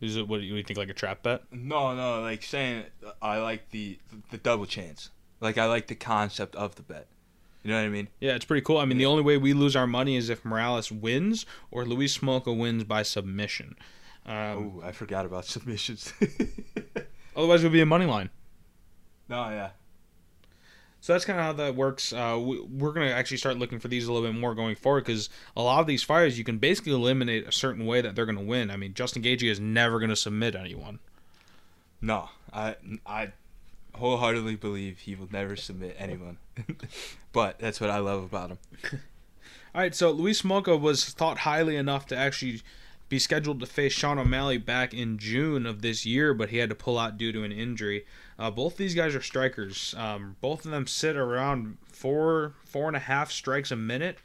is it what do you think like a trap bet? No, no, like saying I like the the double chance. Like I like the concept of the bet. You know what I mean? Yeah, it's pretty cool. I mean, the only way we lose our money is if Morales wins or Louis Smolka wins by submission. Um, oh, I forgot about [laughs] submissions. [laughs] Otherwise, it would be a money line. no, yeah. So that's kind of how that works. Uh, we, we're going to actually start looking for these a little bit more going forward because a lot of these fires you can basically eliminate a certain way that they're going to win. I mean, Justin Gaethje is never going to submit anyone. No, I I wholeheartedly believe he will never submit anyone. [laughs] but that's what I love about him. [laughs] All right, so Louis Smolka was thought highly enough to actually be scheduled to face Sean O'Malley back in June of this year, but he had to pull out due to an injury. Uh, both these guys are strikers. Um, both of them sit around four, four and a half strikes a minute.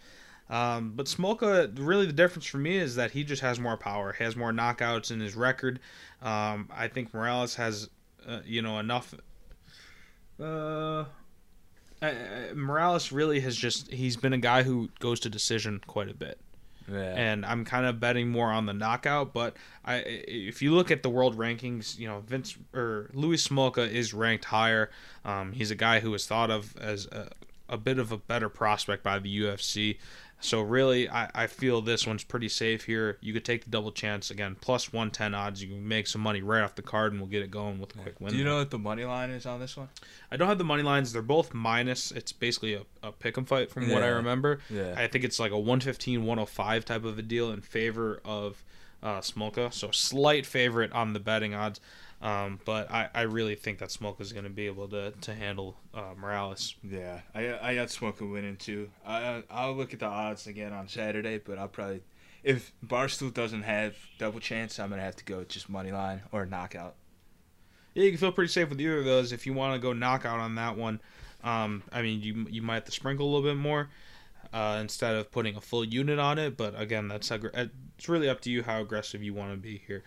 Um, but Smolka, really, the difference for me is that he just has more power. He has more knockouts in his record. Um, I think Morales has, uh, you know, enough. Uh, Morales really has just he's been a guy who goes to decision quite a bit Yeah. and I'm kind of betting more on the knockout. But I, if you look at the world rankings, you know Vince or Louis Smolka is ranked higher. Um, he's a guy who is thought of as a, a bit of a better prospect by the UFC. So really, I, I feel this one's pretty safe here. You could take the double chance again, plus one ten odds. You can make some money right off the card, and we'll get it going with a quick win. Do you know what the money line is on this one? I don't have the money lines. They're both minus. It's basically a, a pick 'em fight from what I remember. Yeah. I think it's like a 115, 105 type of a deal in favor of uh, Smolka. So slight favorite on the betting odds. Um, but I, I really think that Smolka is going to be able to, to handle uh, Morales. Yeah, I I got Smoker winning too. I I'll look at the odds again on Saturday, but I'll probably if Barstool doesn't have double chance, I'm gonna have to go just money line or knockout. Yeah, you can feel pretty safe with either of those. If you want to go knockout on that one, um, I mean, you you might have to sprinkle a little bit more uh, instead of putting a full unit on it. But again, that's aggr- uh, it's really up to you how aggressive you want to be here.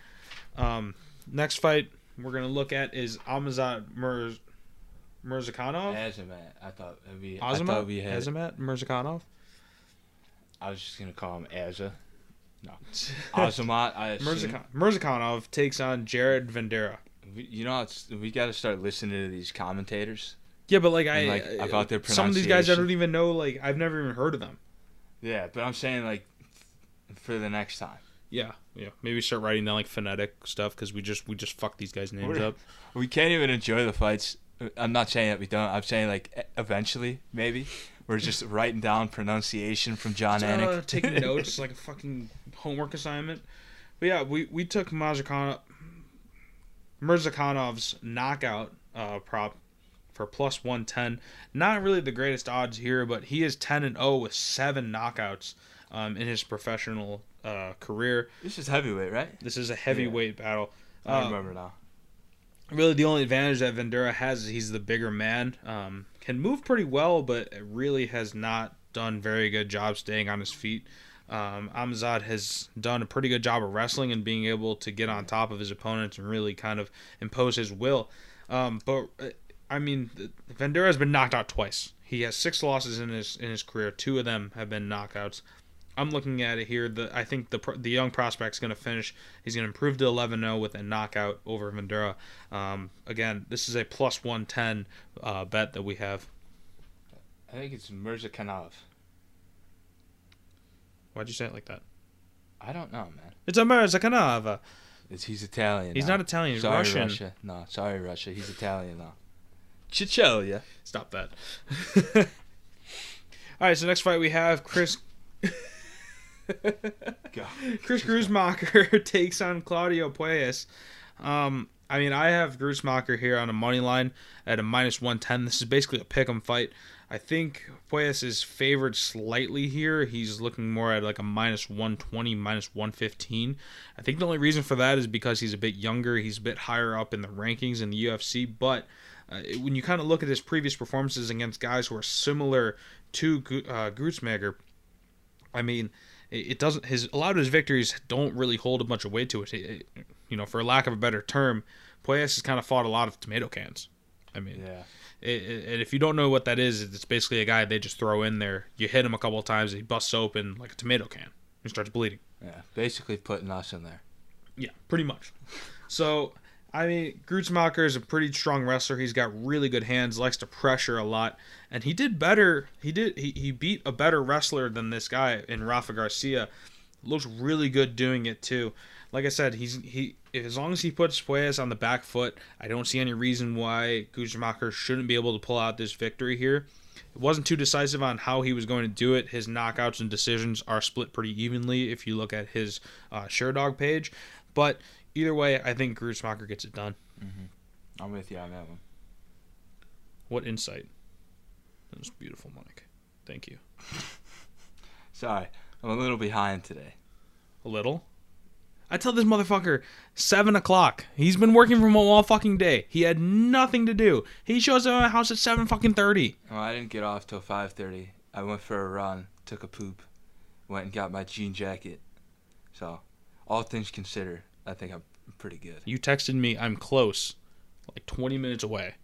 Um, next fight we're gonna look at is Amazat Murz Murzakhanov. Azamat, I thought it'd be. I thought we had. Azamat Murzakhanov. I was just gonna call him Aza. No, [laughs] Azamat. I assume. Murzakhan- Murzakhanov takes on Jared Vanderaa. We- You know, it's, we got to start listening to these commentators. Yeah, but like I, like, uh, about their some of these guys I don't even know. Like I've never even heard of them. Yeah, but I'm saying like for the next time. Yeah, yeah. Maybe start writing down like phonetic stuff because we just we just fuck these guys' names We're- up. [laughs] We can't even enjoy the fights. I'm not saying that we don't. I'm saying like eventually, maybe we're just [laughs] writing down pronunciation from Jon uh, Anik. taking [laughs] notes like a fucking homework assignment. But yeah, we we took Mazakhanov, Mirzakhanov's knockout uh, prop for plus one ten. Not really the greatest odds here, but he is ten and zero with seven knockouts um, in his professional uh, career. This is heavyweight, right? This is a heavyweight battle. I Uh, remember now. really the only advantage that Vanderaa has is he's the bigger man. Um, can move pretty well, but really has not done very good job staying on his feet. Um, Amzad has done a pretty good job of wrestling and being able to get on top of his opponents and really kind of impose his will. Um, but uh, I mean, Vanderaa has been knocked out twice. He has six losses in his in his career. Two of them have been knockouts. I'm looking at it here. The I think the the young prospect's going to finish. He's going to improve to 11-0 with a knockout over Vanderaa. Um, again, this is a plus 110 uh, bet that we have. I think it's Mirzakhanov. Why'd you say it like that? I don't know, man. It's a Merzakhanov. It's, he's Italian. He's now. not Italian. He's sorry, Russian. Russia. No, sorry, Russia. He's Italian now. Chichelia. Stop that. [laughs] All right, so next fight we have Chris. [laughs] Chris Gruetzemacher [laughs] takes on Claudio Puelles. Um, I mean, I have Gruetzemacher here on a money line at a minus 110. This is basically a pick 'em fight. I think Puelles is favored slightly here. He's looking more at like a minus 120, minus 115. I think the only reason for that is because he's a bit younger. He's a bit higher up in the rankings in the UFC. But uh, when you kind of look at his previous performances against guys who are similar to uh, Gruzmacher, I mean, it, doesn't. His a lot of his victories don't really hold a bunch of weight to it. It- it- you know, for lack of a better term, Puelles has kind of fought a lot of tomato cans. I mean, Yeah. it- and if you don't know what that is, it's basically a guy they just throw in there. You hit him a couple of times, he busts open like a tomato can. He starts bleeding. Yeah, basically putting us in there. Yeah, pretty much. So, I mean, Gruetzemacher is a pretty strong wrestler. He's got really good hands, likes to pressure a lot, and he did better. He did he, he beat a better wrestler than this guy in Rafa Garcia. Looks really good doing it too. Like I said, he's he as long as he puts Puelles on the back foot, I don't see any reason why Gruetzemacher shouldn't be able to pull out this victory here. It wasn't too decisive on how he was going to do it. His knockouts and decisions are split pretty evenly if you look at his uh, dog page. But either way, I think Gruetzemacher gets it done. Mm-hmm. I'm with you on that one. What insight. That was beautiful, Mike. Thank you. [laughs] Sorry, I'm a little behind today. A little? I tell this motherfucker, 7 o'clock. He's been working from home all fucking day. He had nothing to do. He shows up at my house at 7 fucking 30. Oh, I didn't get off till 5:30. I went for a run, took a poop, went and got my jean jacket. So, all things considered, I think I'm pretty good. You texted me, I'm close. Like 20 minutes away.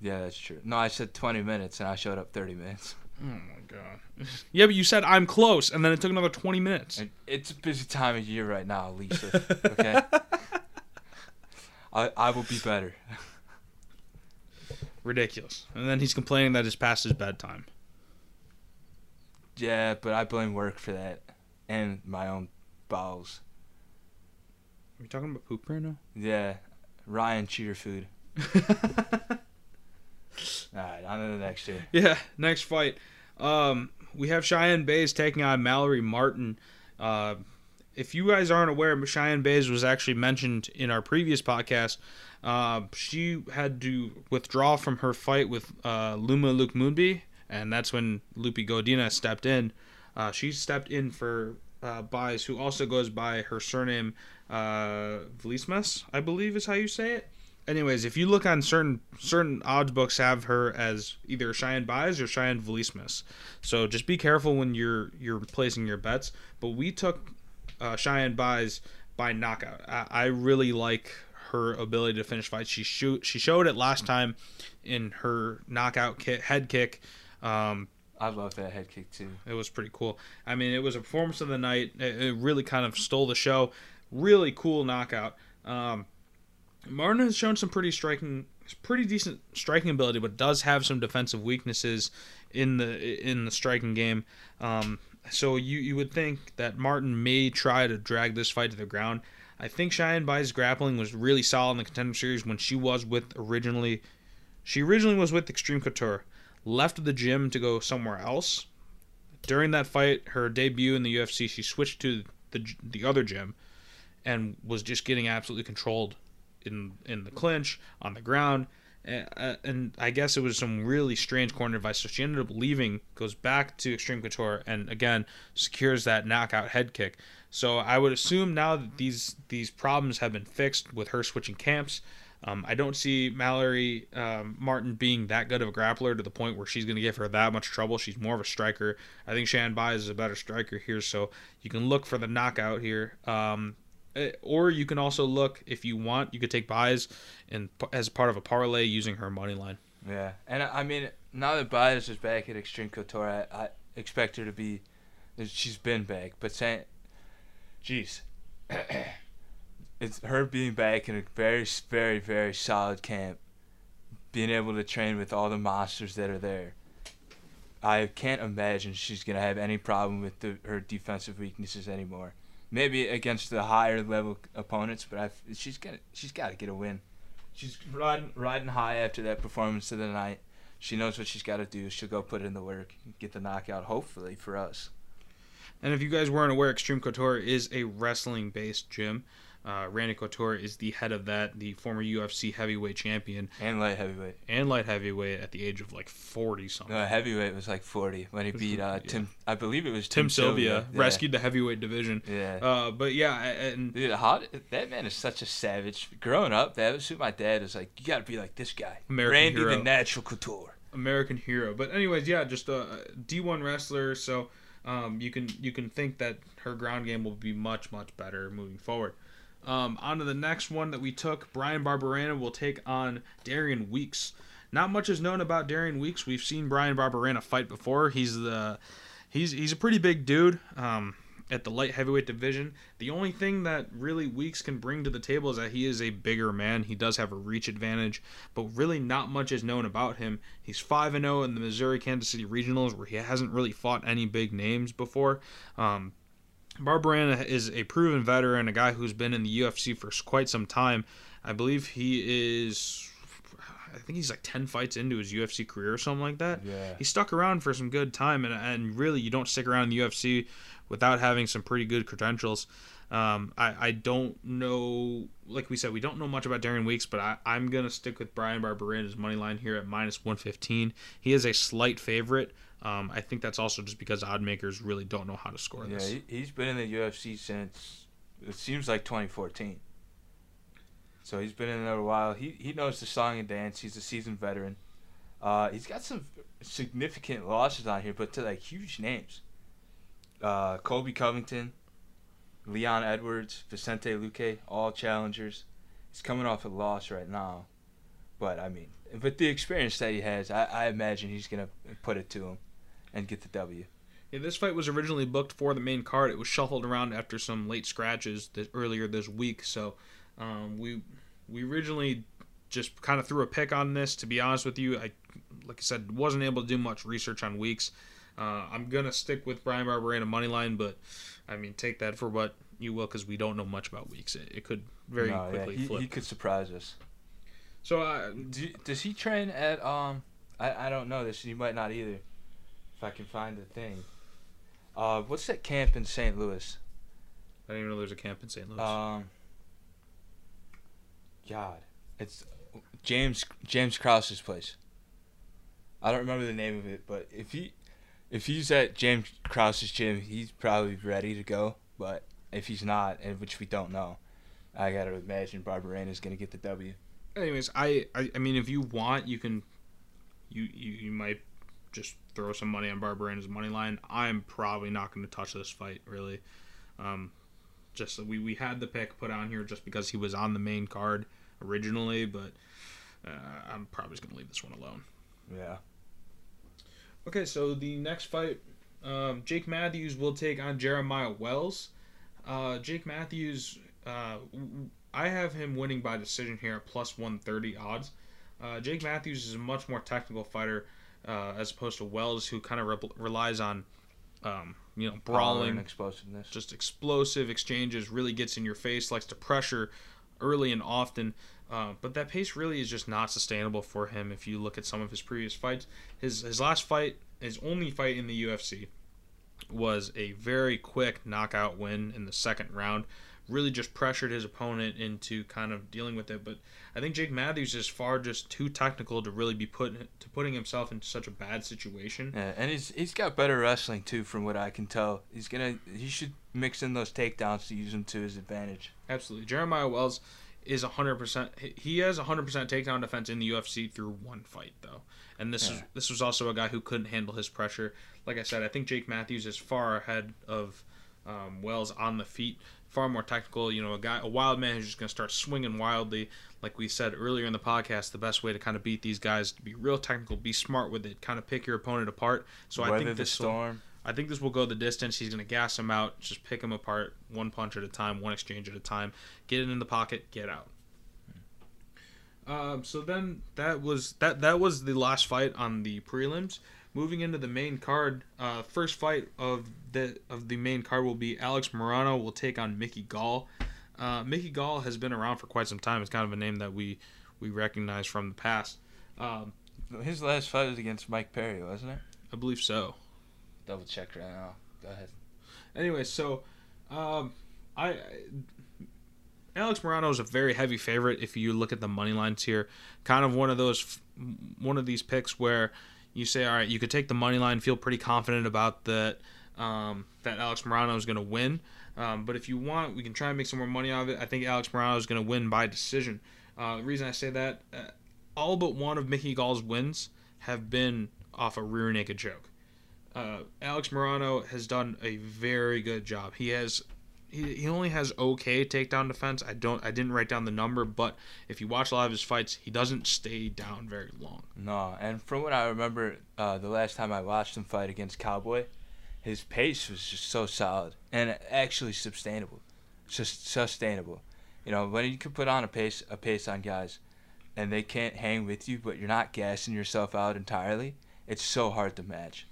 Yeah, that's true. No, I said 20 minutes and I showed up 30 minutes. [laughs] Oh my god. yeah, but you said I'm close, and then it took another 20 minutes. It's a busy time of year right now, Lisa. [laughs] Okay. I I will be better. [laughs] Ridiculous. And then he's complaining that it's past his bedtime. Yeah, but I blame work for that and my own bowels. Are we talking about poop right now? Yeah, Ryan cheater food. [laughs] All right, on to the next year. Yeah, next fight. Um, we have Cheyenne Bays taking on Mallory Martin. Uh, if you guys aren't aware, Cheyenne Bays was actually mentioned in our previous podcast. Uh, she had to withdraw from her fight with uh, Loma Lookboonmee, and that's when Lupi Godina stepped in. Uh, she stepped in for uh, Baez, who also goes by her surname uh, Vlismas, I believe is how you say it anyways, if you look on certain certain odds books, have her as either Cheyenne Buys or Cheyenne Velismus. So just be careful when you're you're placing your bets. But we took uh, Cheyenne Buys by knockout. I, I really like her ability to finish fights. She shoot she showed it last time in her knockout kick, head kick. Um, I love that head kick too. it was pretty cool. I mean, it was a performance of the night. It, it really kind of stole the show. Really cool knockout. Um, Martin has shown some pretty striking, pretty decent striking ability, but does have some defensive weaknesses in the in the striking game. Um, so you you would think that Martin may try to drag this fight to the ground. I think Cheyenne Baez grappling was really solid in the contender series when she was with originally. She originally was with Extreme Couture, left the gym to go somewhere else. During that fight, her debut in the UFC, she switched to the the other gym, and was just getting absolutely controlled in in the clinch on the ground. Uh, and I guess it was some really strange corner advice. So she ended up leaving, goes back to Extreme Couture, and again secures that knockout head kick. So I would assume now that these these problems have been fixed with her switching camps. Um, I don't see Mallory um, Martin being that good of a grappler to the point where she's going to give her that much trouble. She's more of a striker. I think Shan Baez is a better striker here, so you can look for the knockout here. Um, Eh, or you can also look if you want. You could take buys and as part of a parlay using her money line. Yeah, and I mean, now that Baez is back at Extreme Couture, I, I expect her to be. She's been back, but saying, jeez, [coughs] it's her being back in a very, very, very solid camp, being able to train with all the monsters that are there. I can't imagine she's gonna have any problem with the, her defensive weaknesses anymore. Maybe against the higher level opponents, but I, she's gonna, she's got to get a win. She's riding, riding high after that performance of the night. She knows what she's got to do. She'll go put in the work, get the knockout. Hopefully for us. And if you guys weren't aware, Extreme Couture is a wrestling based gym. Uh, Randy Couture is the head of that, the former UFC heavyweight champion And light heavyweight. and light heavyweight at the age of like 40 something. No, heavyweight was like 40 when he beat uh, Yeah. Tim. I believe it was Tim Tim, Sylvia Yeah. rescued the heavyweight division. Yeah. Uh, but yeah, and Dude, that man is such a savage. Growing up, that was who my dad was like. You got to be like this guy, American Randy hero. the Natural Couture. American hero. But anyways, yeah, just a D1 wrestler. So um, you can you can think that her ground game will be much much better moving forward. Um, on to the next one that we took. Bryan Barberena will take on Darian Weeks. Not much is known about Darian Weeks. We've seen Bryan Barberena fight before. He's the he's he's a pretty big dude. Um, at the light heavyweight division. The only thing that really Weeks can bring to the table is that he is a bigger man. He does have a reach advantage, but really not much is known about him. He's 5 and 0 in the Missouri Kansas City Regionals where he hasn't really fought any big names before. Um, Barberena is a proven veteran, a guy who's been in the UFC for quite some time. I believe he is I think he's like 10 fights into his UFC career or something like that. Yeah. He stuck around for some good time, and, and really, you don't stick around in the UFC without having some pretty good credentials. Um, I, I don't know, like we said, we don't know much about Darian Weeks, but I, I'm going to stick with Bryan Barberena's money line here at minus 115. He is a slight favorite. Um, I think that's also just because odd makers really don't know how to score Yeah, this. he, he's been in the UFC since it seems like 2014. So he's been in there a while. He he knows the song and dance. He's a seasoned veteran. Uh, he's got some significant losses on here, but to like huge names. Uh, Colby Covington, Leon Edwards, Vicente Luque, all challengers. He's coming off a loss right now, but I mean, with the experience that he has, I, I imagine he's gonna put it to him, and get the W. Yeah, this fight was originally booked for the main card. It was shuffled around after some late scratches this, earlier this week. So um, we we originally just kind of threw a pick on this. To be honest with you, I like I said wasn't able to do much research on Weeks. Uh, I'm gonna stick with Bryan a money line, but I mean take that for what you will because we don't know much about Weeks. It, it could very No, yeah, quickly he, flip. he could surprise us. so uh, Do, does he train at um? I, I don't know this. You might not either. If I can find the thing. Uh, what's that camp in St. Louis? I didn't even know there's a camp in St. Louis. Um. God, it's James James Krause's place. I don't remember the name of it, but if he if he's at James Krause's gym, he's probably ready to go. But if he's not, and which we don't know, I gotta imagine Barberena's gonna get the W. anyways, I, I I mean, if you want, you can, you you, you might just throw some money on Barberena's money line. I'm probably not going to touch this fight really. Um, just we we had the pick put on here just because he was on the main card originally, but uh, I'm probably just going to leave this one alone. Yeah. Okay, so the next fight, um, Jake Matthews will take on Jeremiah Wells. Uh, Jake Matthews, uh, w- I have him winning by decision here at plus 130 odds. Uh, Jake Matthews is a much more technical fighter uh, as opposed to Wells, who kind of re- relies on, um, you know, brawling, explosiveness. just explosive exchanges, really gets in your face, likes to pressure early and often. Uh, but that pace really is just not sustainable for him if you look at some of his previous fights. His his last fight, his only fight in the UFC, was a very quick knockout win in the second round. Really just pressured his opponent into kind of dealing with it. But I think Jake Matthews is far just too technical to really be put to putting himself in such a bad situation. Yeah, and he's he's got better wrestling too, from what I can tell. He's gonna he should mix in those takedowns to use them to his advantage. Absolutely. Jeremiah Wells is 100% he has 100% takedown defense in the UFC through one fight though. And this is this was also a guy who couldn't handle his pressure. Like I said, I think Jake Matthews is far ahead of um, Wells on the feet, far more technical, you know, a guy a wild man who's just going to start swinging wildly. Like we said earlier in the podcast, the best way to kind of beat these guys to be real technical, be smart with it, kind of pick your opponent apart. So I think the this will, storm. I think this will go the distance. He's going to gas him out, just pick him apart, one punch at a time, one exchange at a time. Get it in the pocket, get out. Um, so then that was that. That was the last fight on the prelims. Moving into the main card, uh, first fight of the of the main card will be Alex Morono will take on Mickey Gall. Uh, Mickey Gall has been around for quite some time. It's kind of a name that we we recognize from the past. Um, His last fight was against Mike Perry, wasn't it? I believe so. Double check right now. Go ahead. Anyway, so um, I, I Alex Morono is a very heavy favorite if you look at the money lines here. Kind of one of those one of these picks where you say, all right, you could take the money line, feel pretty confident about that um, that Alex Morono is going to win. Um, but if you want, we can try and make some more money out of it. I think Alex Morono is going to win by decision. Uh, the reason I say that, uh, all but one of Mickey Gall's wins have been off a rear naked choke. Uh, Alex Morono has done a very good job. He has he, he only has okay takedown defense. I don't I didn't write down the number, but if you watch a lot of his fights, he doesn't stay down very long. No, and from what I remember, uh, the last time I watched him fight against Cowboy, his pace was just so solid and actually sustainable, just sustainable. You know, when you can put on a pace a pace on guys, and they can't hang with you, but you're not gassing yourself out entirely. It's so hard to match.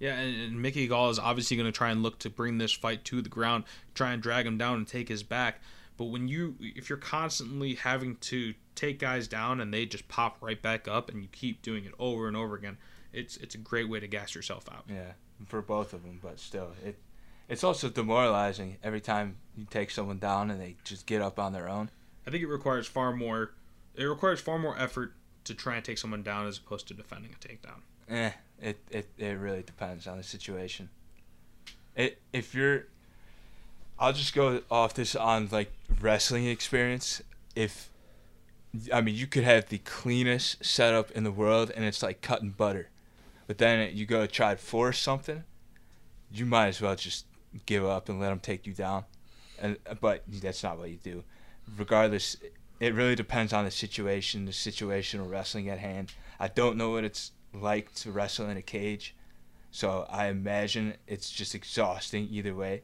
Yeah, and, and Mickey Gall is obviously going to try and look to bring this fight to the ground, try and drag him down and take his back. But when you, if you're constantly having to take guys down and they just pop right back up, and you keep doing it over and over again, it's it's a great way to gas yourself out. Yeah, for both of them, but still, it it's also demoralizing every time you take someone down and they just get up on their own. I think it requires far more. It requires far more effort to try and take someone down as opposed to defending a takedown. Eh, it it, it really depends on the situation. It if you're, I'll just go off this on like wrestling experience. If, I mean, you could have the cleanest setup in the world and it's like cutting butter, but then you go try to force something, you might as well just give up and let them take you down, and but that's not what you do. Regardless, it really depends on the situation, the situational wrestling at hand. I don't know what it's like to wrestle in a cage, so I imagine it's just exhausting either way.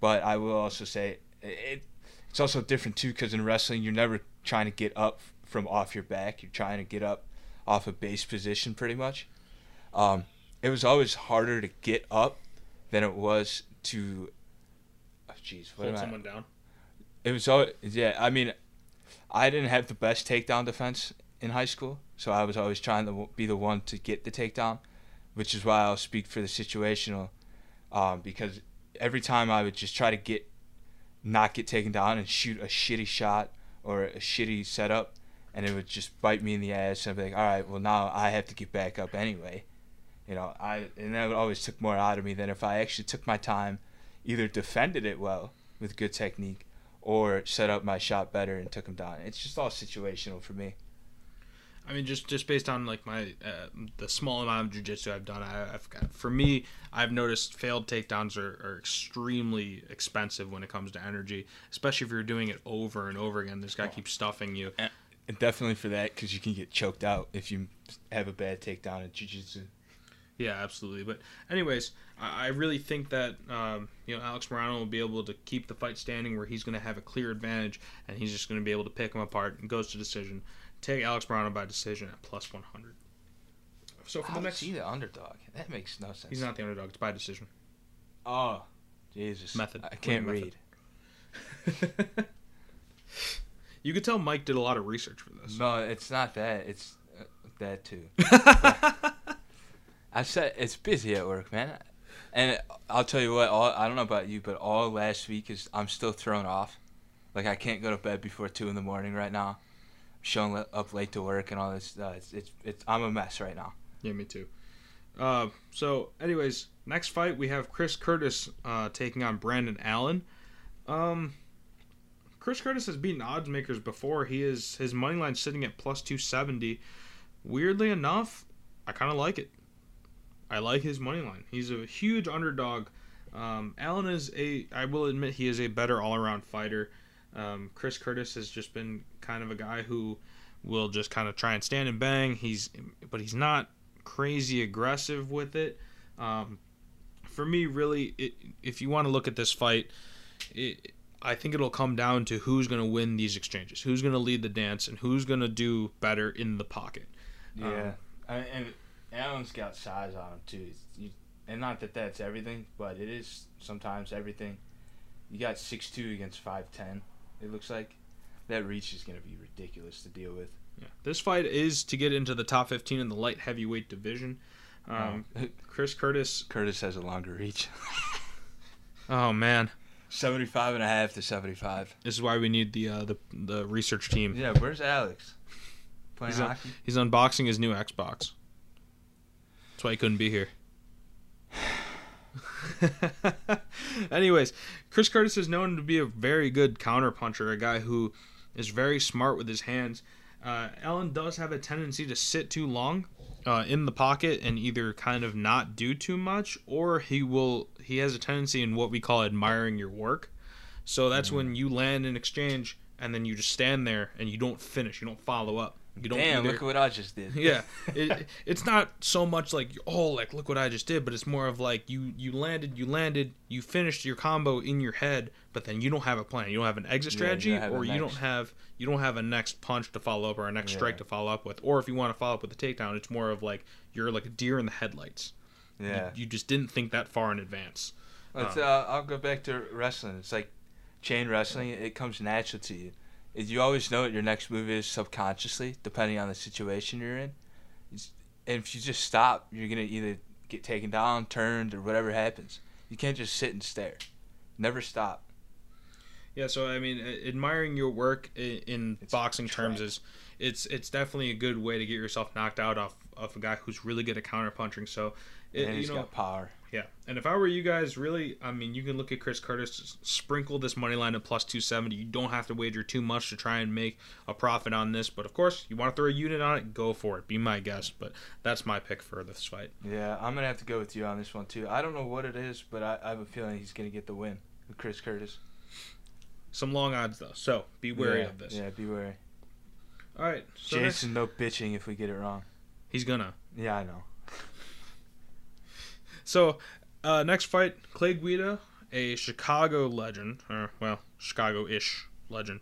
But I will also say it, it's also different too because in wrestling you're never trying to get up from off your back. You're trying to get up off a base position pretty much. Um, it was always harder to get up than it was to. Oh, jeez, what Hold am I? someone down. It was always yeah. I mean, I didn't have the best takedown defense in high school, so I was always trying to be the one to get the takedown, which is why I'll speak for the situational, um, because every time I would just try to get, not get taken down and shoot a shitty shot or a shitty setup, and it would just bite me in the ass. And I'd be like, all right, well now I have to get back up anyway, you know. I and that always took more out of me than if I actually took my time, either defended it well with good technique or set up my shot better and took him down. It's just all situational for me. I mean, just just based on like my uh, the small amount of jujitsu I've done, I, have got for me, I've noticed failed takedowns are, are extremely expensive when it comes to energy, especially if you're doing it over and over again. This guy keeps stuffing you. And definitely for that, because you can get choked out if you have a bad takedown in jiu-jitsu. Yeah, absolutely. But anyways, I, I really think that um, you know Alex Morono will be able to keep the fight standing, where he's going to have a clear advantage, and he's just going to be able to pick him apart and goes to decision. Take Alex Morono by decision at plus one hundred. So for How the is next, he the underdog? That makes no sense. he's not the underdog. It's by decision. Oh, Jesus. Method. I can't read. [laughs] you could tell Mike did a lot of research for this. No, it's not that. It's uh, that too. [laughs] I said it's busy at work, man. And I'll tell you what. All I don't know about you, but all last week is I'm still thrown off. Like I can't go to bed before two in the morning right now. Showing up late to work and all this. Uh, it's, it's it's I'm a mess right now. Yeah, me too. Uh, so, anyways, next fight we have Chris Curtis uh, taking on Brendan Allen. Um, Chris Curtis has beaten odds makers before. He is his money line sitting at plus two seventy. Weirdly enough, I kind of like it. I like his money line. He's a huge underdog. Um, Allen is a. I will admit he is a better all around fighter. Um, Chris Curtis has just been kind of a guy who will just kind of try and stand and bang. He's, but he's not crazy aggressive with it. Um, for me, really, it, if you want to look at this fight, it, I think it'll come down to who's going to win these exchanges, who's going to lead the dance, and who's going to do better in the pocket. Yeah, and, and Allen's got size on him too. You- and not that that's everything, but it is sometimes everything. You got six two against five ten. It looks like that reach is going to be ridiculous to deal with. Yeah. This fight is to get into the top 15 in the light heavyweight division. Um, [laughs] Chris Curtis. Curtis has a longer reach. [laughs] Oh man, 75 and a half to 75. this is why we need the uh, the the research team. Yeah, where's Alex? Playing He's hockey? He's unboxing his new Xbox. That's why he couldn't be here. [sighs] [laughs] [laughs] Anyways, Chris Curtis is known to be a very good counterpuncher, a guy who is very smart with his hands. Uh, Allen does have a tendency to sit too long uh, in the pocket and either kind of not do too much, or he will. He has a tendency in what we call admiring your work. So that's when you land an exchange and then you just stand there and you don't finish, you don't follow up. You don't Damn, either- look what I just did. [laughs] yeah [laughs] it, it's not so much like oh like look what i just did but it's more of like you you landed you landed you finished your combo in your head but then you don't have a plan you don't have an exit Yeah, you strategy have a or you next. don't have you don't have a next punch to follow up or a next strike to follow up with or if you want to follow up with a takedown it's more of like you're like a deer in the headlights You- yeah. you, just didn't think that far in advance Um, uh, I'll go back to wrestling. It's like chain wrestling. It comes natural to you. You always know what your next move is subconsciously, depending on the situation you're in. And if you just stop, you're gonna either get taken down, turned, or whatever happens. You can't just sit and stare. Never stop. Yeah, so I mean, admiring your work in It's boxing terms is it's it's definitely a good way to get yourself knocked out off of a guy who's really good at counterpunching. So, it, and you know, got power. Yeah. And if I were you guys, really, I mean, you can look at Chris Curtis, sprinkle this money line at plus two seventy. You don't have to wager too much to try and make a profit on this. But of course, you want to throw a unit on it, go for it. Be my guest. But that's my pick for this fight. Yeah, I'm gonna have to go with you on this one too. I don't know what it is, but I, I have a feeling he's gonna get the win with Chris Curtis. Some long odds though, so be wary yeah, of this. Yeah, be wary. All right, so next- Jason, no bitching if we get it wrong. he's gonna. Yeah, I know. [laughs] So, uh, next fight, Clay Guida, a Chicago legend, or well, Chicago-ish legend,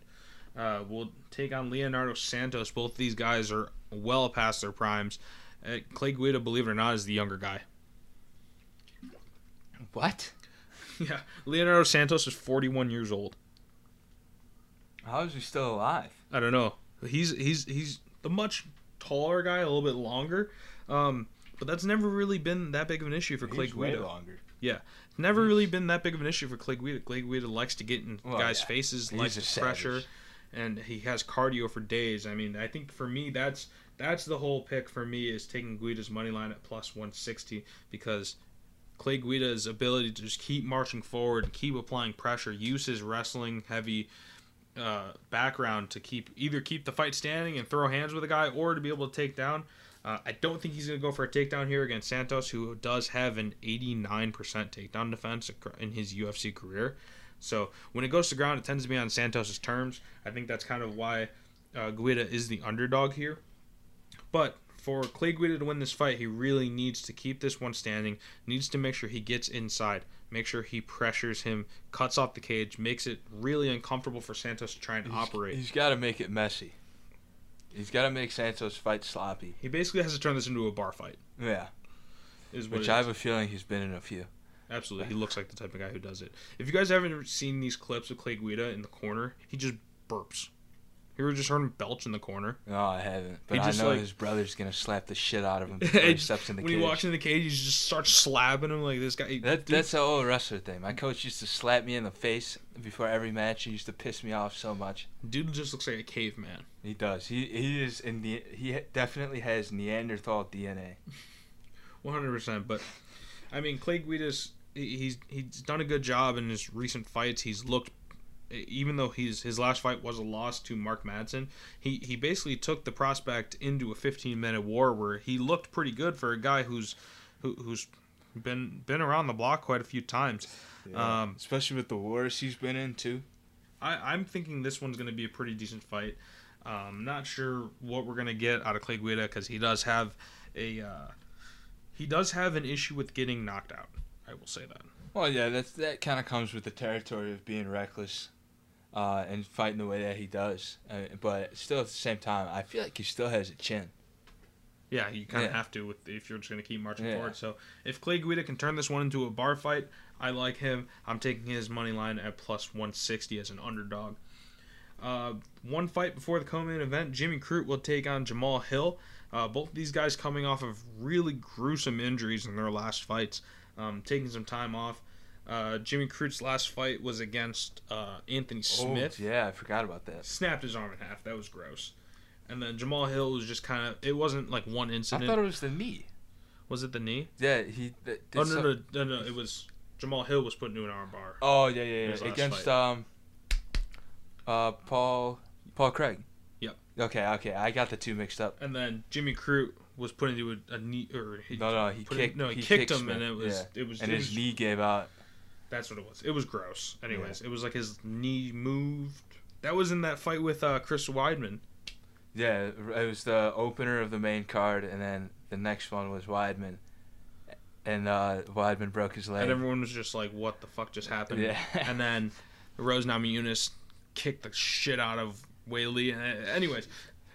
uh, will take on Leonardo Santos. Both these guys are well past their primes. Uh, Clay Guida, believe it or not, is the younger guy. What? [laughs] yeah, Leonardo Santos is 41 years old. How is he still alive? I don't know. He's he's he's the much taller guy, a little bit longer. Um, but that's never really been that big of an issue for Clay He's way Guida. longer. Never really been that big of an issue for Clay Guida. Clay Guida likes to get in Well, guys' yeah. faces, He's likes a to pressure, and he has cardio for days. I mean, I think for me, that's that's the whole pick for me is taking Guida's money line at plus 160 because Clay Guida's ability to just keep marching forward and keep applying pressure, use his wrestling heavy uh, background to keep either keep the fight standing and throw hands with a guy or to be able to take down. Uh, I don't think he's going to go for a takedown here against Santos, who does have an 89% takedown defense in his UFC career. So when it goes to ground, it tends to be on Santos's terms. I think that's kind of why uh, Guida is the underdog here. But for Clay Guida to win this fight, he really needs to keep this one standing. Needs to make sure he gets inside, make sure he pressures him, cuts off the cage, makes it really uncomfortable for Santos to try and He's- operate. He's got to make it messy. He's got to make Santos fight sloppy. He basically has to turn this into a bar fight. Yeah, Is which I is. have a feeling he's been in a few. Absolutely, he looks like the type of guy who does it. If you guys haven't seen these clips of Clay Guida in the corner, he just burps. You ever just heard him belch in the corner? No, I haven't. But He I just, know like- his brother's gonna slap the shit out of him [laughs] before he steps in the when cage. he walks in the cage, he just starts slapping him like this guy. that, that's the old wrestler thing. My coach used to slap me in the face before every match. He used to piss me off so much. dude just looks like a caveman. He does. He he is in the he definitely has Neanderthal DNA. [laughs] One hundred percent. But I mean, Clay Guida's he- he's he's done a good job in his recent fights. He's looked, even though he's his last fight was a loss to Mark Madsen, he he basically took the prospect into a fifteen minute war where he looked pretty good for a guy who's who, who's been been around the block quite a few times. Um, Especially with the wars he's been in too. I, I'm thinking this one's going to be a pretty decent fight. Um, not sure what we're going to get out of Clay Guida because he does have a uh, he does have an issue with getting knocked out. I will say that. Well, yeah, that's that kind of comes with the territory of being reckless, uh, and fighting the way that he does. Uh, but still, at the same time, I feel like he still has a chin. Yeah, you kind of Yeah. have to with if you're just going to keep marching Yeah. forward. So if Clay Guida can turn this one into a bar fight, I like him. I'm taking his money line at plus 160 as an underdog. Uh, one fight before the co-main event, Jimmy Crute will take on Jamal Hill. Uh, both these guys coming off of really gruesome injuries in their last fights, um, taking some time off. Uh, Jimmy Crute's last fight was against uh, Anthony Smith. Oh, yeah, I forgot about that. Snapped his arm in half. That was gross. And then Jamal Hill was just kind of. It wasn't like one incident. I thought it was the knee. Was it the knee? Yeah, he. Did Oh no, no, no, no! It was Jamal Hill was put into an arm bar. Oh yeah, yeah, yeah. Against fight. um, uh, Paul, Paul Craig. Yep. Okay, okay, I got the two mixed up. And then Jimmy Crute was put into a, a knee or he, No, no, he kicked. In, no, he, he kicked, kicked him, and it was it was and it his was- knee gave out. That's what it was. It was gross. Anyways, it was like his knee moved. That was in that fight with uh, Chris Weidman. Yeah, it was the opener of the main card, and then the next one was Weidman, and uh, Weidman broke his leg. And everyone was just like, "What the fuck just happened?" Yeah. and then Rose Namajunas kicked the shit out of Weili. And uh, anyways,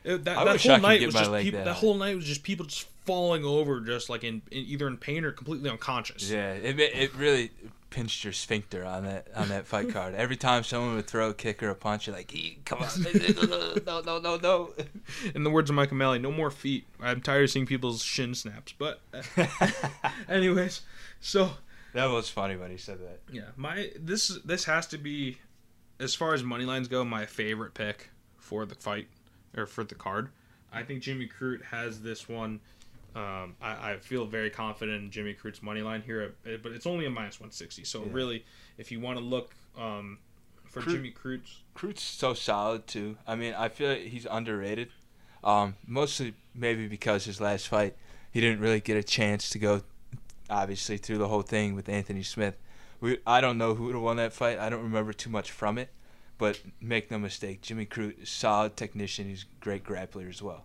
it, that, that whole night was just people. That whole night was just people just falling over, just like in, in either in pain or completely unconscious. Yeah, it it really pinched your sphincter on that on that fight [laughs] card. Every time someone would throw a kick or a punch, you're like, "Ee, "Come on, [laughs] [laughs] no, no, no, no." In the words of Mike O'Malley, no more feet. I'm tired of seeing people's shin snaps. But, uh, anyways, so that was funny when he said that. yeah, my this this has to be, as far as money lines go, my favorite pick for the fight or for the card. I think Jimmy Crute has this one. Um, I, I feel very confident in Jimmy Crute's money line here, uh, but it's only a minus 160. So Yeah. really, if you want to look um, for Crute- Jimmy Crute's, Crute's so solid too. I mean, I feel like he's underrated. Um, mostly maybe because his last fight, he didn't really get a chance to go, obviously through the whole thing with Anthony Smith. We I don't know who would have won that fight. I don't remember too much from it, but make no mistake, Jimmy Crute, is solid technician. He's a great grappler as well.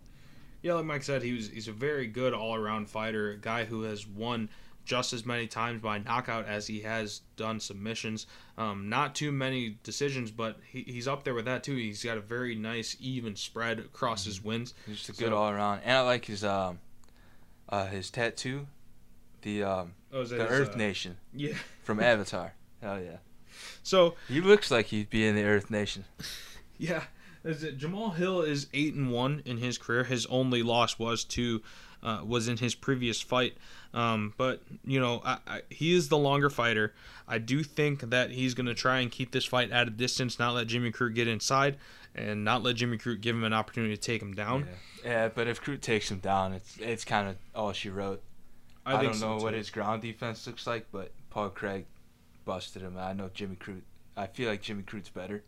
Yeah, like Mike said, he was he's a very good all around fighter, a guy who has won just as many times by knockout as he has done submissions. Um, not too many decisions, but he, he's up there with that too. He's got a very nice even spread across his wins. He's just a good all around, and I like his um, uh, his tattoo, the um, Oh, the his, Earth uh, Nation Yeah. from [laughs] Avatar. Hell yeah, So he looks like he'd be in the Earth Nation. [laughs] yeah, is it Jamal Hill is eight and one in his career. His only loss was to uh, was in his previous fight. Um, but you know, I, I, he is the longer fighter. I do think that he's going to try and keep this fight at a distance, not let Jimmy Crute get inside, and not let Jimmy Crute give him an opportunity to take him down. Yeah. yeah, but if Crute takes him down, it's it's kind of all she wrote. I, think don't so, know what his ground defense looks like, but Paul Craig busted him. I know Jimmy Crute. I feel like Jimmy Crute's better.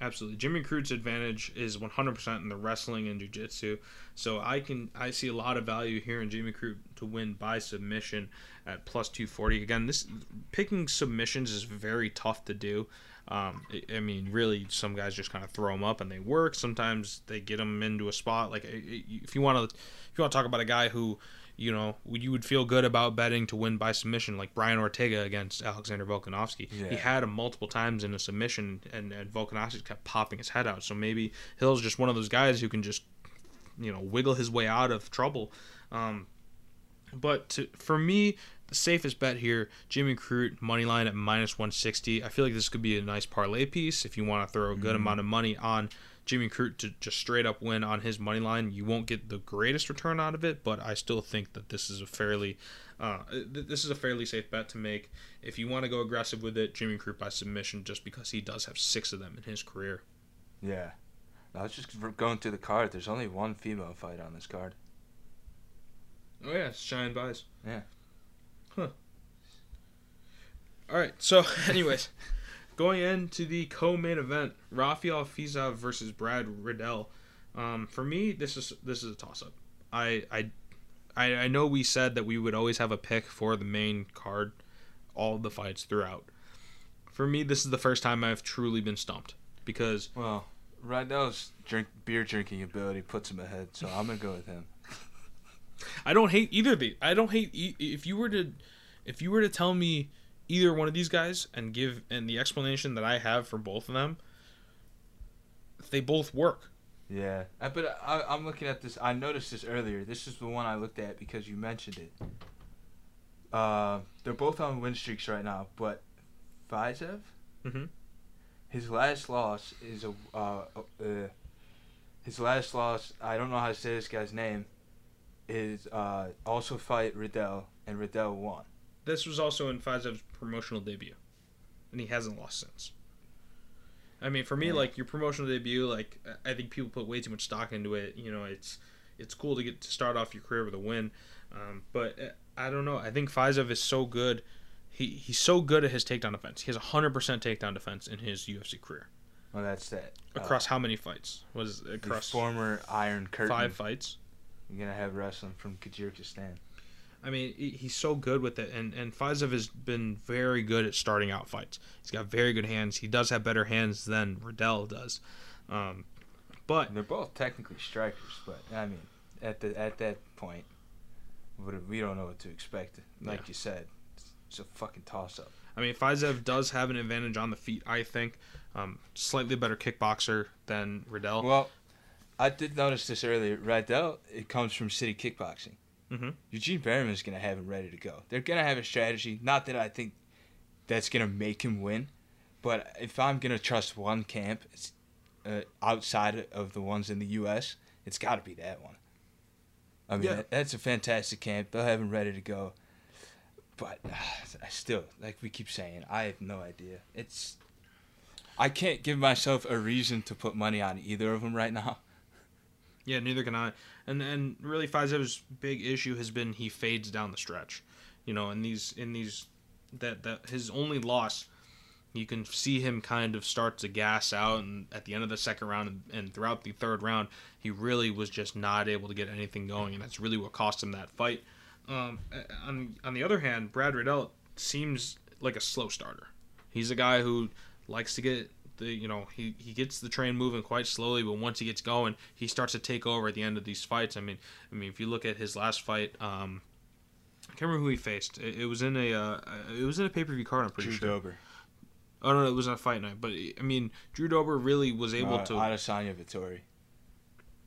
Absolutely. Jimmy Crute's advantage is 100% in the wrestling and jiu-jitsu. So I can I see a lot of value here in Jimmy Crute to win by submission at plus 240. Again, this picking submissions is very tough to do. Um, I- mean, really, some guys just kind of throw them up and they work. Sometimes they get them into a spot. Like if you want to, if you want to talk about a guy who, you know, you would feel good about betting to win by submission, like Brian Ortega against Alexander Volkanovski. He had him multiple times in a submission, and, and Volkanovski kept popping his head out. So maybe Hill's just one of those guys who can just, you know, wiggle his way out of trouble. Um, but to, for me, the safest bet here, Jimmy Crute money line at minus 160. I feel like this could be a nice parlay piece if you want to throw a good amount of money on Jimmy Crute to just straight up win on his money line. You won't get the greatest return out of it, but I still think that this is a fairly uh, th- this is a fairly safe bet to make. If you want to go aggressive with it, Jimmy Crute by submission, just because he does have six of them in his career. Yeah. I was just going through the card. There's only one female fight on this card. Oh yeah, it's Shine Buys. Yeah. Huh. All right. So, [laughs] anyways, going into the co-main event, Rafael Fiziev versus Brad Riddell. Um, for me, this is this is a toss-up. I, I I I know we said that we would always have a pick for the main card, all the fights throughout. For me, this is the first time I've truly been stumped because Well, Riddell's drink beer drinking ability puts him ahead, so I'm gonna go with him. [laughs] I don't hate either of these. I don't hate e- if you were to if you were to tell me either one of these guys and give and the explanation that I have for both of them, they both work. Yeah, but I, I'm looking at this. I noticed this earlier. This is the one I looked at because you mentioned it. Uh, they're both on win streaks right now, but Fiziev, Mhm. his last loss is a uh, uh, his last loss. I don't know how to say this guy's name. Is uh, also fight Riddell, and Riddell won. This was also in Fiziev's promotional debut, and he hasn't lost since. I mean, for me, like your promotional debut, like I think people put way too much stock into it. You know, it's it's cool to get to start off your career with a win, um, but uh, I don't know. I think Fizev is so good. He he's so good at his takedown defense. He has hundred percent takedown defense in his UFC career. Well, that's that. Uh, Across how many fights? Was across former Iron Curtain. five fights? You're gonna have wrestling from Kyrgyzstan. I mean, he's so good with it, and and Fiziev has been very good at starting out fights. He's got very good hands. He does have better hands than Riddell does, um, But They're both technically strikers, but I mean, at the at that point, we don't know what to expect. Like Yeah. you said, it's, it's a fucking toss up. I mean, Fiziev does have an advantage on the feet, I think. Um, slightly better kickboxer than Riddell. Well, I did notice this earlier. Riddell, it comes from City Kickboxing. Mhm. Eugene Bareman is going to have him ready to go. They're going to have a strategy. Not that I think that's going to make him win, but if I'm going to trust one camp it's, uh, outside of the ones in the U.S., it's got to be that one. I mean, Yeah. that- that's a fantastic camp. They'll have him ready to go. But uh, I still, like we keep saying, I have no idea. It's I can't give myself a reason to put money on either of them right now. Yeah, neither can I. And and really Fiziev's big issue has been he fades down the stretch. You know, in these in these that that his only loss you can see him kind of start to gas out and at the end of the second round and, and throughout the third round he really was just not able to get anything going and that's really what cost him that fight um, on, on the other hand brad riddell seems like a slow starter he's a guy who likes to get the you know he, he gets the train moving quite slowly but once he gets going he starts to take over at the end of these fights i mean i mean if you look at his last fight um I can't remember who he faced. It, it was in a uh, it was in a pay per view card. I'm pretty sure. Drew sure. Dober. Oh no, it was on a fight night. But I mean, Drew Dober really was able uh, to. Adesanya Vettori.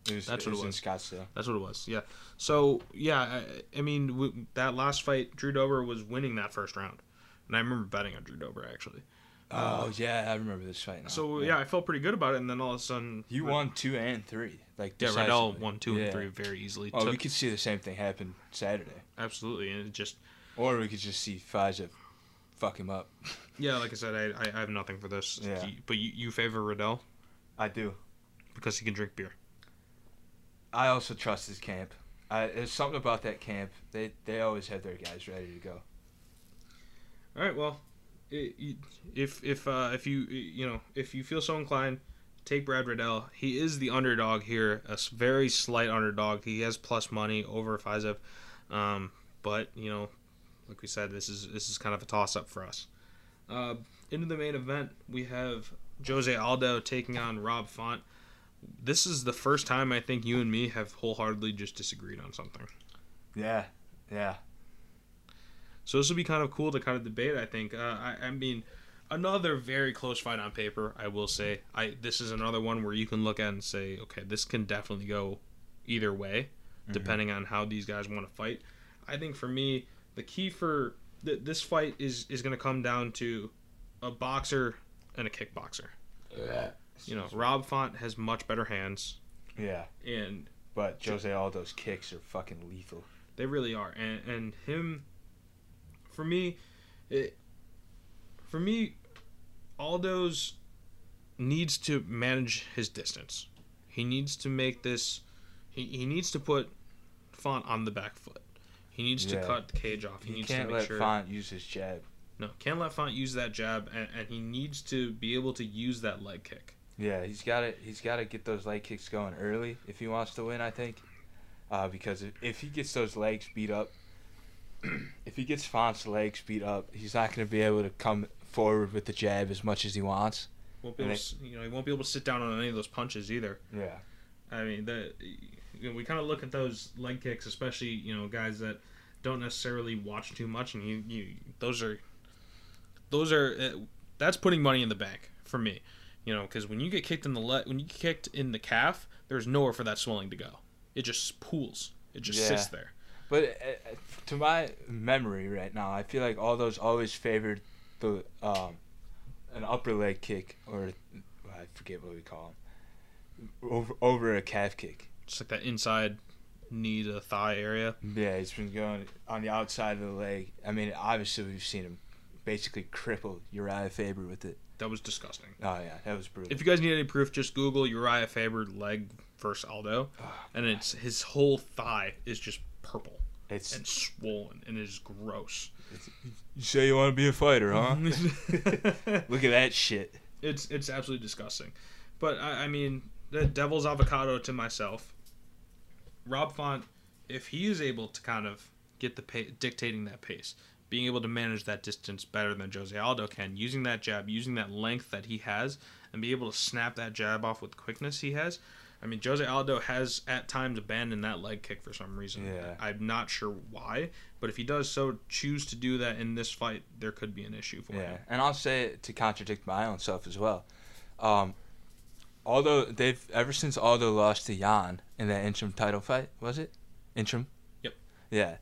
It was, That's it what was it in was. Scottsdale. That's what it was. Yeah. So yeah, I, I mean w- that last fight, Drew Dober was winning that first round, and I remember betting on Drew Dober actually. Oh yeah, I remember this fight now. So yeah, I felt pretty good about it, and then all of a sudden you won two and three. Like Yeah, Riddell won two Yeah. and three very easily. Oh, we could see the same thing happen Saturday, absolutely, and it just or we could just see Fiziev fuck him up. [laughs] yeah, like I said, I, I, I have nothing for this. Yeah. But you, you favor Riddell I do. because he can drink beer. I also trust his camp. I, there's something about that camp. They they always have their guys ready to go. All right, well, if if uh, if you you know if you feel so inclined, take Brad Riddell. He is the underdog here, a very slight underdog. He has plus money over Fiziev, um, but you know, like we said, this is this is kind of a toss up for us. Uh, into the main event, we have Jose Aldo taking on Rob Font. This is the first time I think you and me have wholeheartedly just disagreed on something. Yeah, yeah. So this will be kind of cool to kind of debate. I think. Uh, I, I mean, another very close fight on paper. I will say. I this is another one where you can look at and say, okay, this can definitely go either way, depending on how these guys want to fight. I think for me, the key for th- this fight is is going to come down to a boxer and a kickboxer. Yeah. You know, Rob Font has much better hands, Yeah, and but Jose Aldo's kicks are fucking lethal. They really are, and and him, for me, it, for me, Aldo's needs to manage his distance. He needs to make this. He, he needs to put Font on the back foot. He needs Yeah. to cut the cage off. He You needs can't to make let sure. Font use his jab. No, can't let Font use that jab, and, and he needs to be able to use that leg kick. Yeah, he's got to He's got to get those leg kicks going early if he wants to win. I think, uh, because if, if he gets those legs beat up, [clears throat] if he gets Font's legs beat up, he's not going to be able to come forward with the jab as much as he wants. Won't be able to, you know, he won't be able to sit down on any of those punches either. Yeah. I mean, the you know, we kind of look at those leg kicks, especially you know guys that don't necessarily watch too much, and you, you those are those are uh, that's putting money in the bank for me, you know, because when you get kicked in the leg, when you get kicked in the calf, there's nowhere for that swelling to go. It just pools. It just Yeah. sits there. But uh, uh, to my memory right now, I feel like Aldo's always favored the um, an upper leg kick or I forget what we call them over over a calf kick. Just like that inside knee to thigh area. Yeah, he's been going on the outside of the leg. I mean, obviously we've seen him basically cripple Uriah Faber with it. That was disgusting. Oh yeah, that was brutal. If you guys need any proof, just Google Uriah Faber leg versus Aldo, and it's his whole thigh is just purple. It's and swollen and it is gross. you say you want to be a fighter, huh? [laughs] Look at that shit. it's it's absolutely disgusting. But I, I mean, the devil's avocado to myself. Rob Font, if he is able to kind of get the pa- dictating that pace, being able to manage that distance better than Jose Aldo can, using that jab, using that length that he has, and be able to snap that jab off with quickness he has, I mean, Jose Aldo has at times abandoned that leg kick for some reason. Yeah. I'm not sure why, but if he does so choose to do that in this fight, there could be an issue for Yeah, him. and I'll say it to contradict my own self as well. Um, although they've ever since Aldo lost to Yan in that interim title fight, was it interim? Yep. Yeah,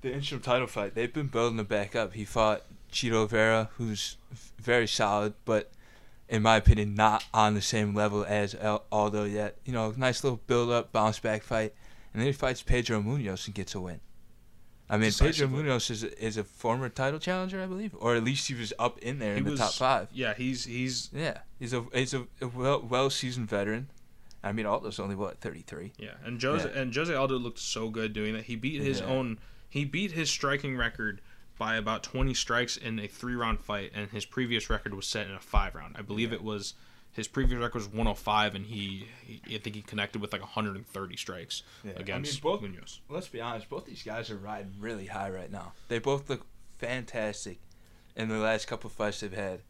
the interim title fight. They've been building it back up. He fought Chito Vera, who's very solid, but in my opinion, not on the same level as El- Aldo yet. You know, nice little build up, bounce back fight, and then he fights Pedro Munhoz and gets a win. I mean, Pedro. Munhoz is a, is a former title challenger, I believe, or at least he was up in there He in the was- top five. Yeah, he's he's Yeah, he's a he's a, a well well seasoned veteran. I mean, Aldo's only what thirty three. yeah, and Jose Yeah. and Jose Aldo looked so good doing that. He beat his Yeah. own. He beat his striking record by about 20 strikes in a three round fight, and his previous record was set in a five round. I believe Yeah. it was his previous record was 105, and he, he I think he connected with like 130 strikes against both- Munhoz. Let's be honest, both these guys are riding really high right now. They both look fantastic in the last couple of fights they've had.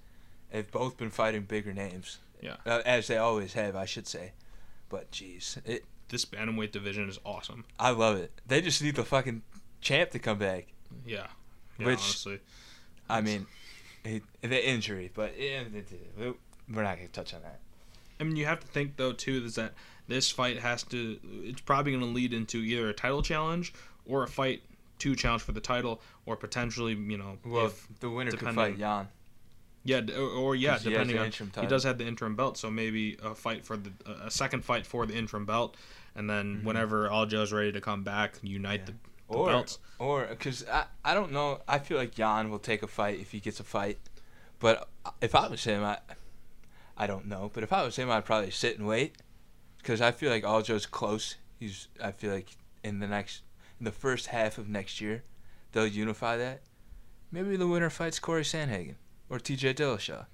They've both been fighting bigger names. Yeah. uh, as they always have, I should say. But jeez, it This bantamweight division is awesome. I love it. They just need the fucking champ to come back. Yeah, yeah Which- honestly, I mean, he, the injury, but it- it- we're not gonna touch on that. I mean, you have to think though too is that this fight has to. It's probably going to lead into either a title challenge or a fight to challenge for the title, or potentially, you know, Well, if the winner could fight Yan. yeah, or, or yeah, 'cause he has depending on he does have the interim belt, so maybe a fight for the a second fight for the interim belt, and then Mhm. whenever Aljo's ready to come back, unite Yeah. the, the or belts. or because I, I don't know I feel like Yan will take a fight if he gets a fight, but if I was him I I don't know but if I was him I'd probably sit and wait because I feel like Aljo's close he's I feel like in the next in the first half of next year they'll unify that maybe the winner fights Cory Sandhagen or T.J. Dillashaw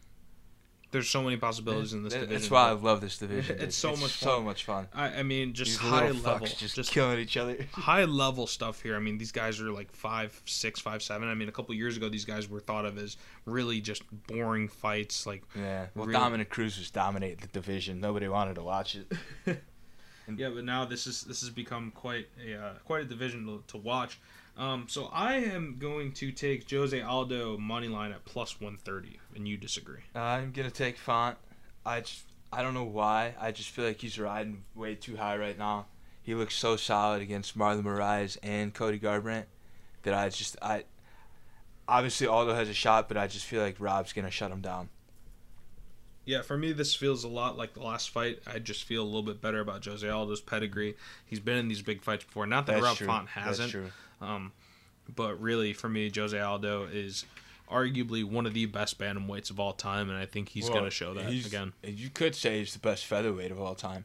There's so many possibilities in this division. that's why I love this division [laughs] It's so much fun. so much fun I, I mean, just These high level, just, just killing each other [laughs] high level stuff here. I mean, these guys are like five, six, five, seven. I mean, a couple years ago, these guys were thought of as really just boring fights. Like, yeah well Really- Dominick Cruz was dominating the division nobody wanted to watch it [laughs] yeah, but now this is this has become quite a uh, quite a division to, to watch. Um, so I am going to take Jose Aldo money line at plus one thirty, and you disagree. I'm gonna take Font. I just I don't know why. I just feel like he's riding way too high right now. He looks so solid against Marlon Moraes and Cody Garbrandt that I just I obviously Aldo has a shot, but I just feel like Rob's gonna shut him down. Yeah, for me, this feels a lot like the last fight. I just feel a little bit better about Jose Aldo's pedigree. He's been in these big fights before. Not that Rob Font hasn't. That's true. Um, but really, for me, Jose Aldo is arguably one of the best bantamweights of all time, and I think he's Well, going to show that again. You could say he's the best featherweight of all time.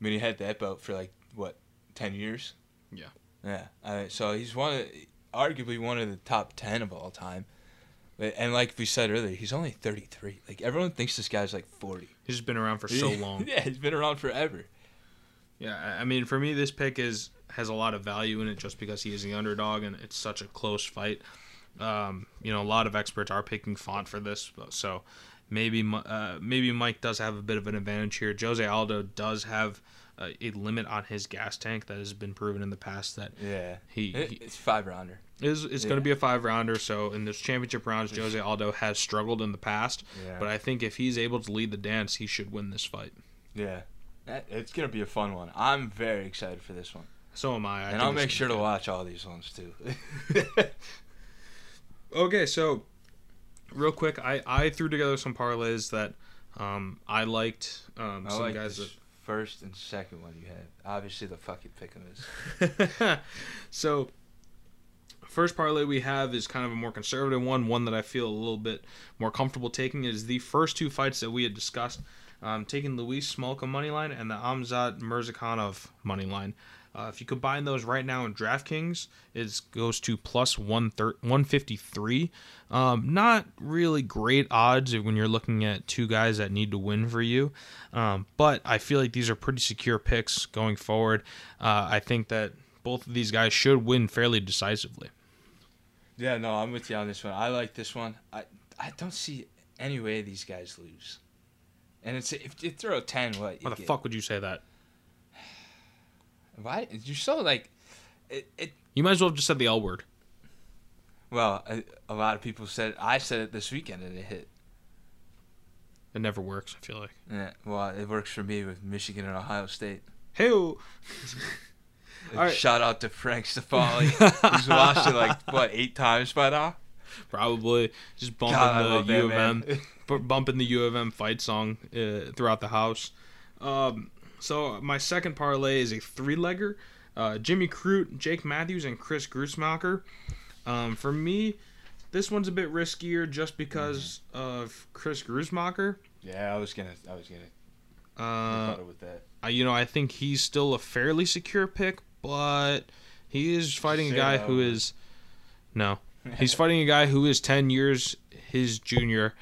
I mean, he had that belt for like what, ten years? Yeah. Yeah. Uh, so he's one, of, arguably one of the top ten of all time. And like we said earlier, he's only thirty three. Like everyone thinks this guy's like forty. He's just been around for so [laughs] long. yeah, he's been around forever. Yeah, I- I mean, for me, this pick is has a lot of value in it just because he is the underdog and it's such a close fight. Um, you know, a lot of experts are picking Font for this, so maybe uh, maybe Mike does have a bit of an advantage here. Jose Aldo does have uh, a limit on his gas tank that has been proven in the past that Yeah. he, he it's five rounder. is it's going to be a five rounder. So in this championship rounds, Jose Aldo has struggled in the past, Yeah. but I think if he's able to lead the dance, he should win this fight. yeah. It's gonna be a fun one. I'm very excited for this one, So am I. I and I'll make sure to watch all these ones too. [laughs] Okay, so real quick, I I threw together some parlays that um I liked. Um, I some like guys this first and second one you have. Obviously, the fucking pick'em is. [laughs] so first parlay we have is kind of a more conservative one, one that I feel a little bit more comfortable taking. Is the first two fights that we had discussed. Um, taking Louis Smolka money line and the Azamat Murzakanov money line. Uh, if you combine those right now in DraftKings, it goes to plus one 153. Um, not really great odds when you're looking at two guys that need to win for you. Um, but I feel like these are pretty secure picks going forward. Uh, I think that both of these guys should win fairly decisively. Yeah, no, I'm with you on this one. I like this one. I I don't see any way these guys lose. And it's if you throw a ten, what? Why the get? fuck would you say that? Why? You're so like, it. it You might as well have just said the L word. well, a, a lot of people said I said it this weekend and it hit. It never works. I feel like. Yeah. Well, it works for me with Michigan and Ohio State. Hey. [laughs] All right. Shout out to Frank Stefani. He's watched it like what eight times by now. Probably just bumping God, the that U of. M, [laughs] bu- bumping the U of M fight song uh, throughout the house. Um, so my second parlay is a three-legger: uh, Jimmy Crute, Jake Matthews, and Chris Gruetzemacher. Um, for me, this one's a bit riskier just because of Chris Gruetzemacher. Yeah, I was gonna, I was gonna Uh, with that. I- you know, I think he's still a fairly secure pick, but he is fighting a guy who is no, [laughs] he's fighting a guy who is ten years his junior.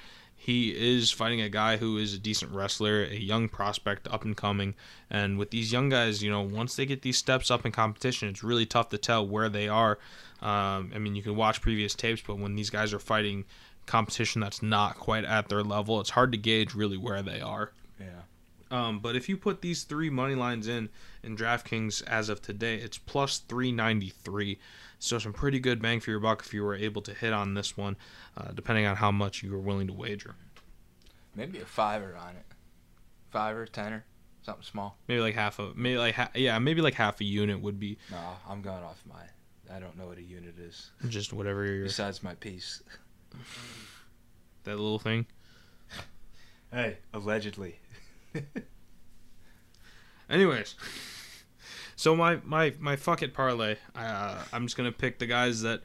He is fighting a guy who is a decent wrestler, a young prospect, up and coming. And with these young guys, you know, once they get these steps up in competition, it's really tough to tell where they are. Um, I mean, you can watch previous tapes, but when these guys are fighting competition that's not quite at their level, it's hard to gauge really where they are. Yeah. Um, but if you put these three money lines in in DraftKings as of today, it's plus 393. So some pretty good bang for your buck if you were able to hit on this one, uh, depending on how much you were willing to wager. Maybe a fiver on it. Fiver, tenner, something small. Maybe like half a, maybe like ha- yeah, maybe like half a unit would be No, I'm going off my. I don't know what a unit is just whatever your besides my piece. that little thing. Hey, allegedly. [laughs] Anyways, so my my my fuck it parlay. Uh, I'm just gonna pick the guys that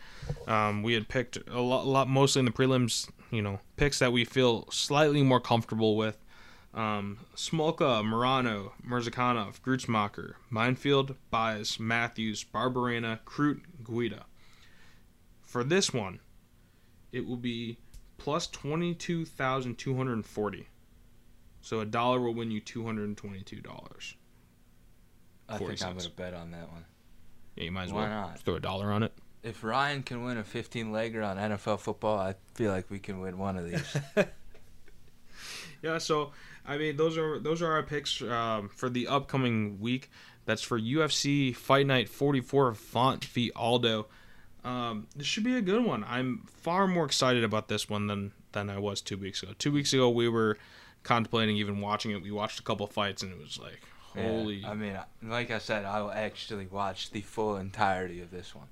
um, we had picked a lot, a lot, mostly in the prelims. You know, picks that we feel slightly more comfortable with. Um, Smolka, Morono, Murzakanov, Gruetzemacher, Minefield, Baez, Matthews, Barberena, Krut, Guida. For this one, it will be plus 22,240. So a dollar will win you two hundred and twenty two dollars. I 40 think I'm gonna bet on that one. Yeah, you might as Why well not? Throw a dollar on it. If Ryan can win a 15 legger on NFL football, I feel like we can win one of these. [laughs] Yeah, so I mean, those are those are our picks um, for the upcoming week. That's for UFC Fight Night 44 Font v Aldo. Um, this should be a good one. I'm far more excited about this one than than I was two weeks ago. Two weeks ago, we were contemplating even watching it. We watched a couple fights, and it was like, Yeah, holy. I mean, like I said, I will actually watch the full entirety of this one.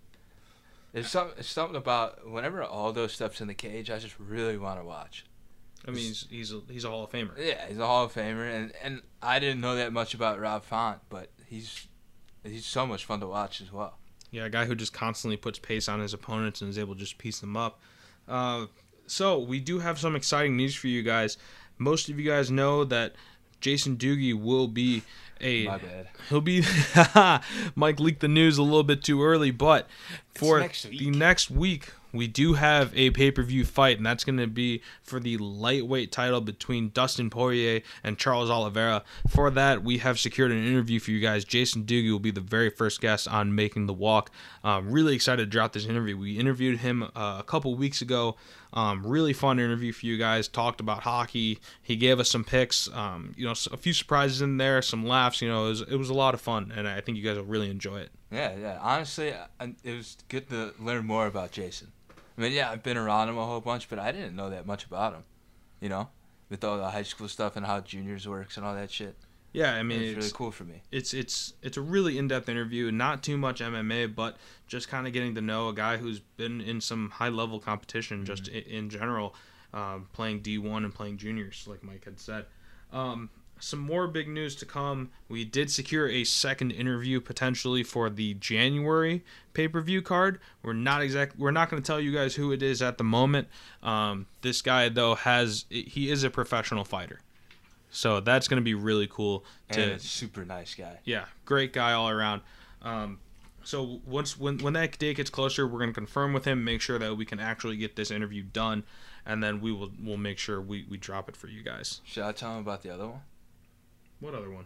There's some it's something about whenever Aldo steps in the cage, I just really want to watch. I mean, he's he's a, he's a Hall of Famer. Yeah, he's a Hall of Famer, and and I didn't know that much about Rob Font, but he's he's so much fun to watch as well. Yeah, a guy who just constantly puts pace on his opponents and is able to just piece them up. Uh, so we do have some exciting news for you guys. Most of you guys know that Jason Doogie will be a My bad. he'll be [laughs] Mike leaked the news a little bit too early, but for next the next week we do have a pay-per-view fight and that's going to be for the lightweight title between Dustin Poirier and Charles Oliveira. For that, we have secured an interview for you guys. Jason Doogie will be the very first guest on Making the Walk. Um, really excited to drop this interview. We interviewed him uh, a couple weeks ago. Um, really fun interview for you guys. Talked about hockey. He gave us some picks. Um, you know, a few surprises in there, some laughs. You know, it was, it was a lot of fun, and I think you guys will really enjoy it. Yeah, yeah. Honestly, it was good to learn more about Jason. I mean, yeah, I've been around him a whole bunch, but I didn't know that much about him. You know, with all the high school stuff and how juniors works and all that shit. Yeah, I mean, it's it's, really cool for me. it's it's it's a really in-depth interview. Not too much MMA, but just kind of getting to know a guy who's been in some high-level competition, just i in general, um, playing D1 and playing juniors, like Mike had said. Um, some more big news to come. We did secure a second interview potentially for the January pay-per-view card. We're not exact. We're not going to tell you guys who it is at the moment. Um, this guy though has he is a professional fighter, so that's going to be really cool to And a super nice guy. yeah, great guy all around. Um, so once when when that day gets closer, we're gonna confirm with him, make sure that we can actually get this interview done, and then we will we'll make sure we, we drop it for you guys. Should I tell him about the other one? What other one?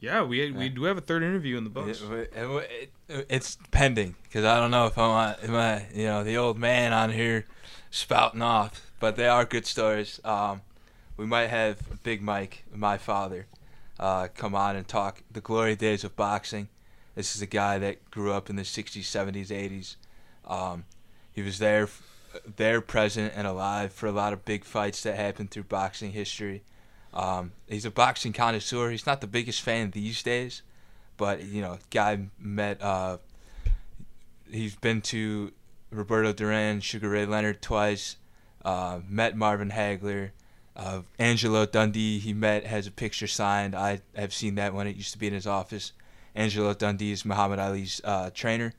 Yeah, we we do have a third interview in the books. It- it- it- it's pending because I don't know if I want am I, you know the old man on here spouting off, but they are good stories. Um, we might have Big Mike, my father, uh, come on and talk the glory days of boxing. This is a guy that grew up in the 60s, 70s, 80s. Um, he was there, there, present, and alive for a lot of big fights that happened through boxing history. Um, he's a boxing connoisseur. He's not the biggest fan these days, but you know, guy met. Uh, he's been to Roberto Duran, Sugar Ray Leonard twice. Uh, met Marvin Hagler. Uh, Angelo Dundee, he met, has a picture signed. I have seen that when it used to be in his office. Angelo Dundee is Muhammad Ali's uh, trainer.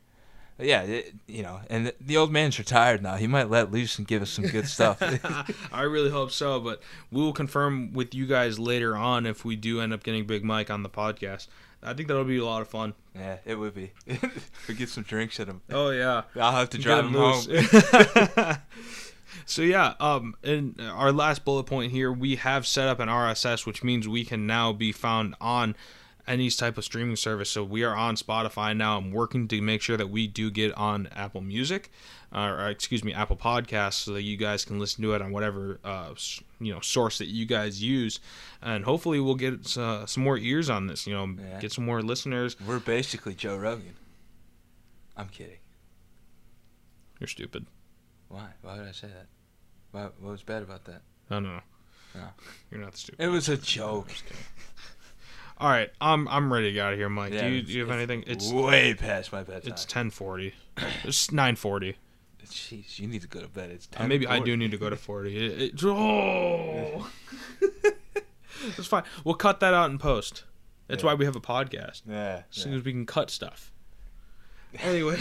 Yeah, it, you know, and the, the, old man's retired now. He might let loose and give us some good stuff. [laughs] I really hope so, but we will confirm with you guys later on if we do end up getting Big Mike on the podcast. I think that'll be a lot of fun. Yeah, it would be. [laughs] we get some drinks at him. Oh yeah, I'll have to drive him home. [laughs] so yeah, um, in our last bullet point here, we have set up an RSS, which means we can now be found on any type of streaming service. So we are on Spotify now. I'm working to make sure that we do get on Apple Music, uh, or excuse me, Apple Podcasts, so that you guys can listen to it on whatever uh, you know source that you guys use, and hopefully we'll get uh, some more ears on this. You know, yeah. get some more listeners. We're basically Joe Rogan. I'm kidding. You're stupid. Why? Why would I say that? What, what was bad about that? I don't know. No. You're not stupid. It was a joke. [laughs] All right, I'm I'm ready to get out of here, Mike. Yeah, do you, do you have anything? It's way past my bedtime. It's 10:40. it's 9:40. Jeez, you need to go to bed. It's uh, maybe I do need to go to 40. It, it, [laughs] oh, [laughs] it's fine. We'll cut that out in post. That's yeah. why we have a podcast. Yeah. As soon yeah. as we can cut stuff. [laughs] Anyway.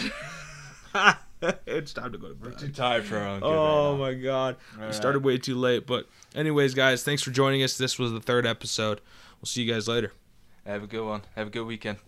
it's time to go to bed. We're too tired for our own. Oh right my god, All we right. started way too late. But anyways, guys, thanks for joining us. This was the third episode. We'll see you guys later. Have a good one. Have a good weekend.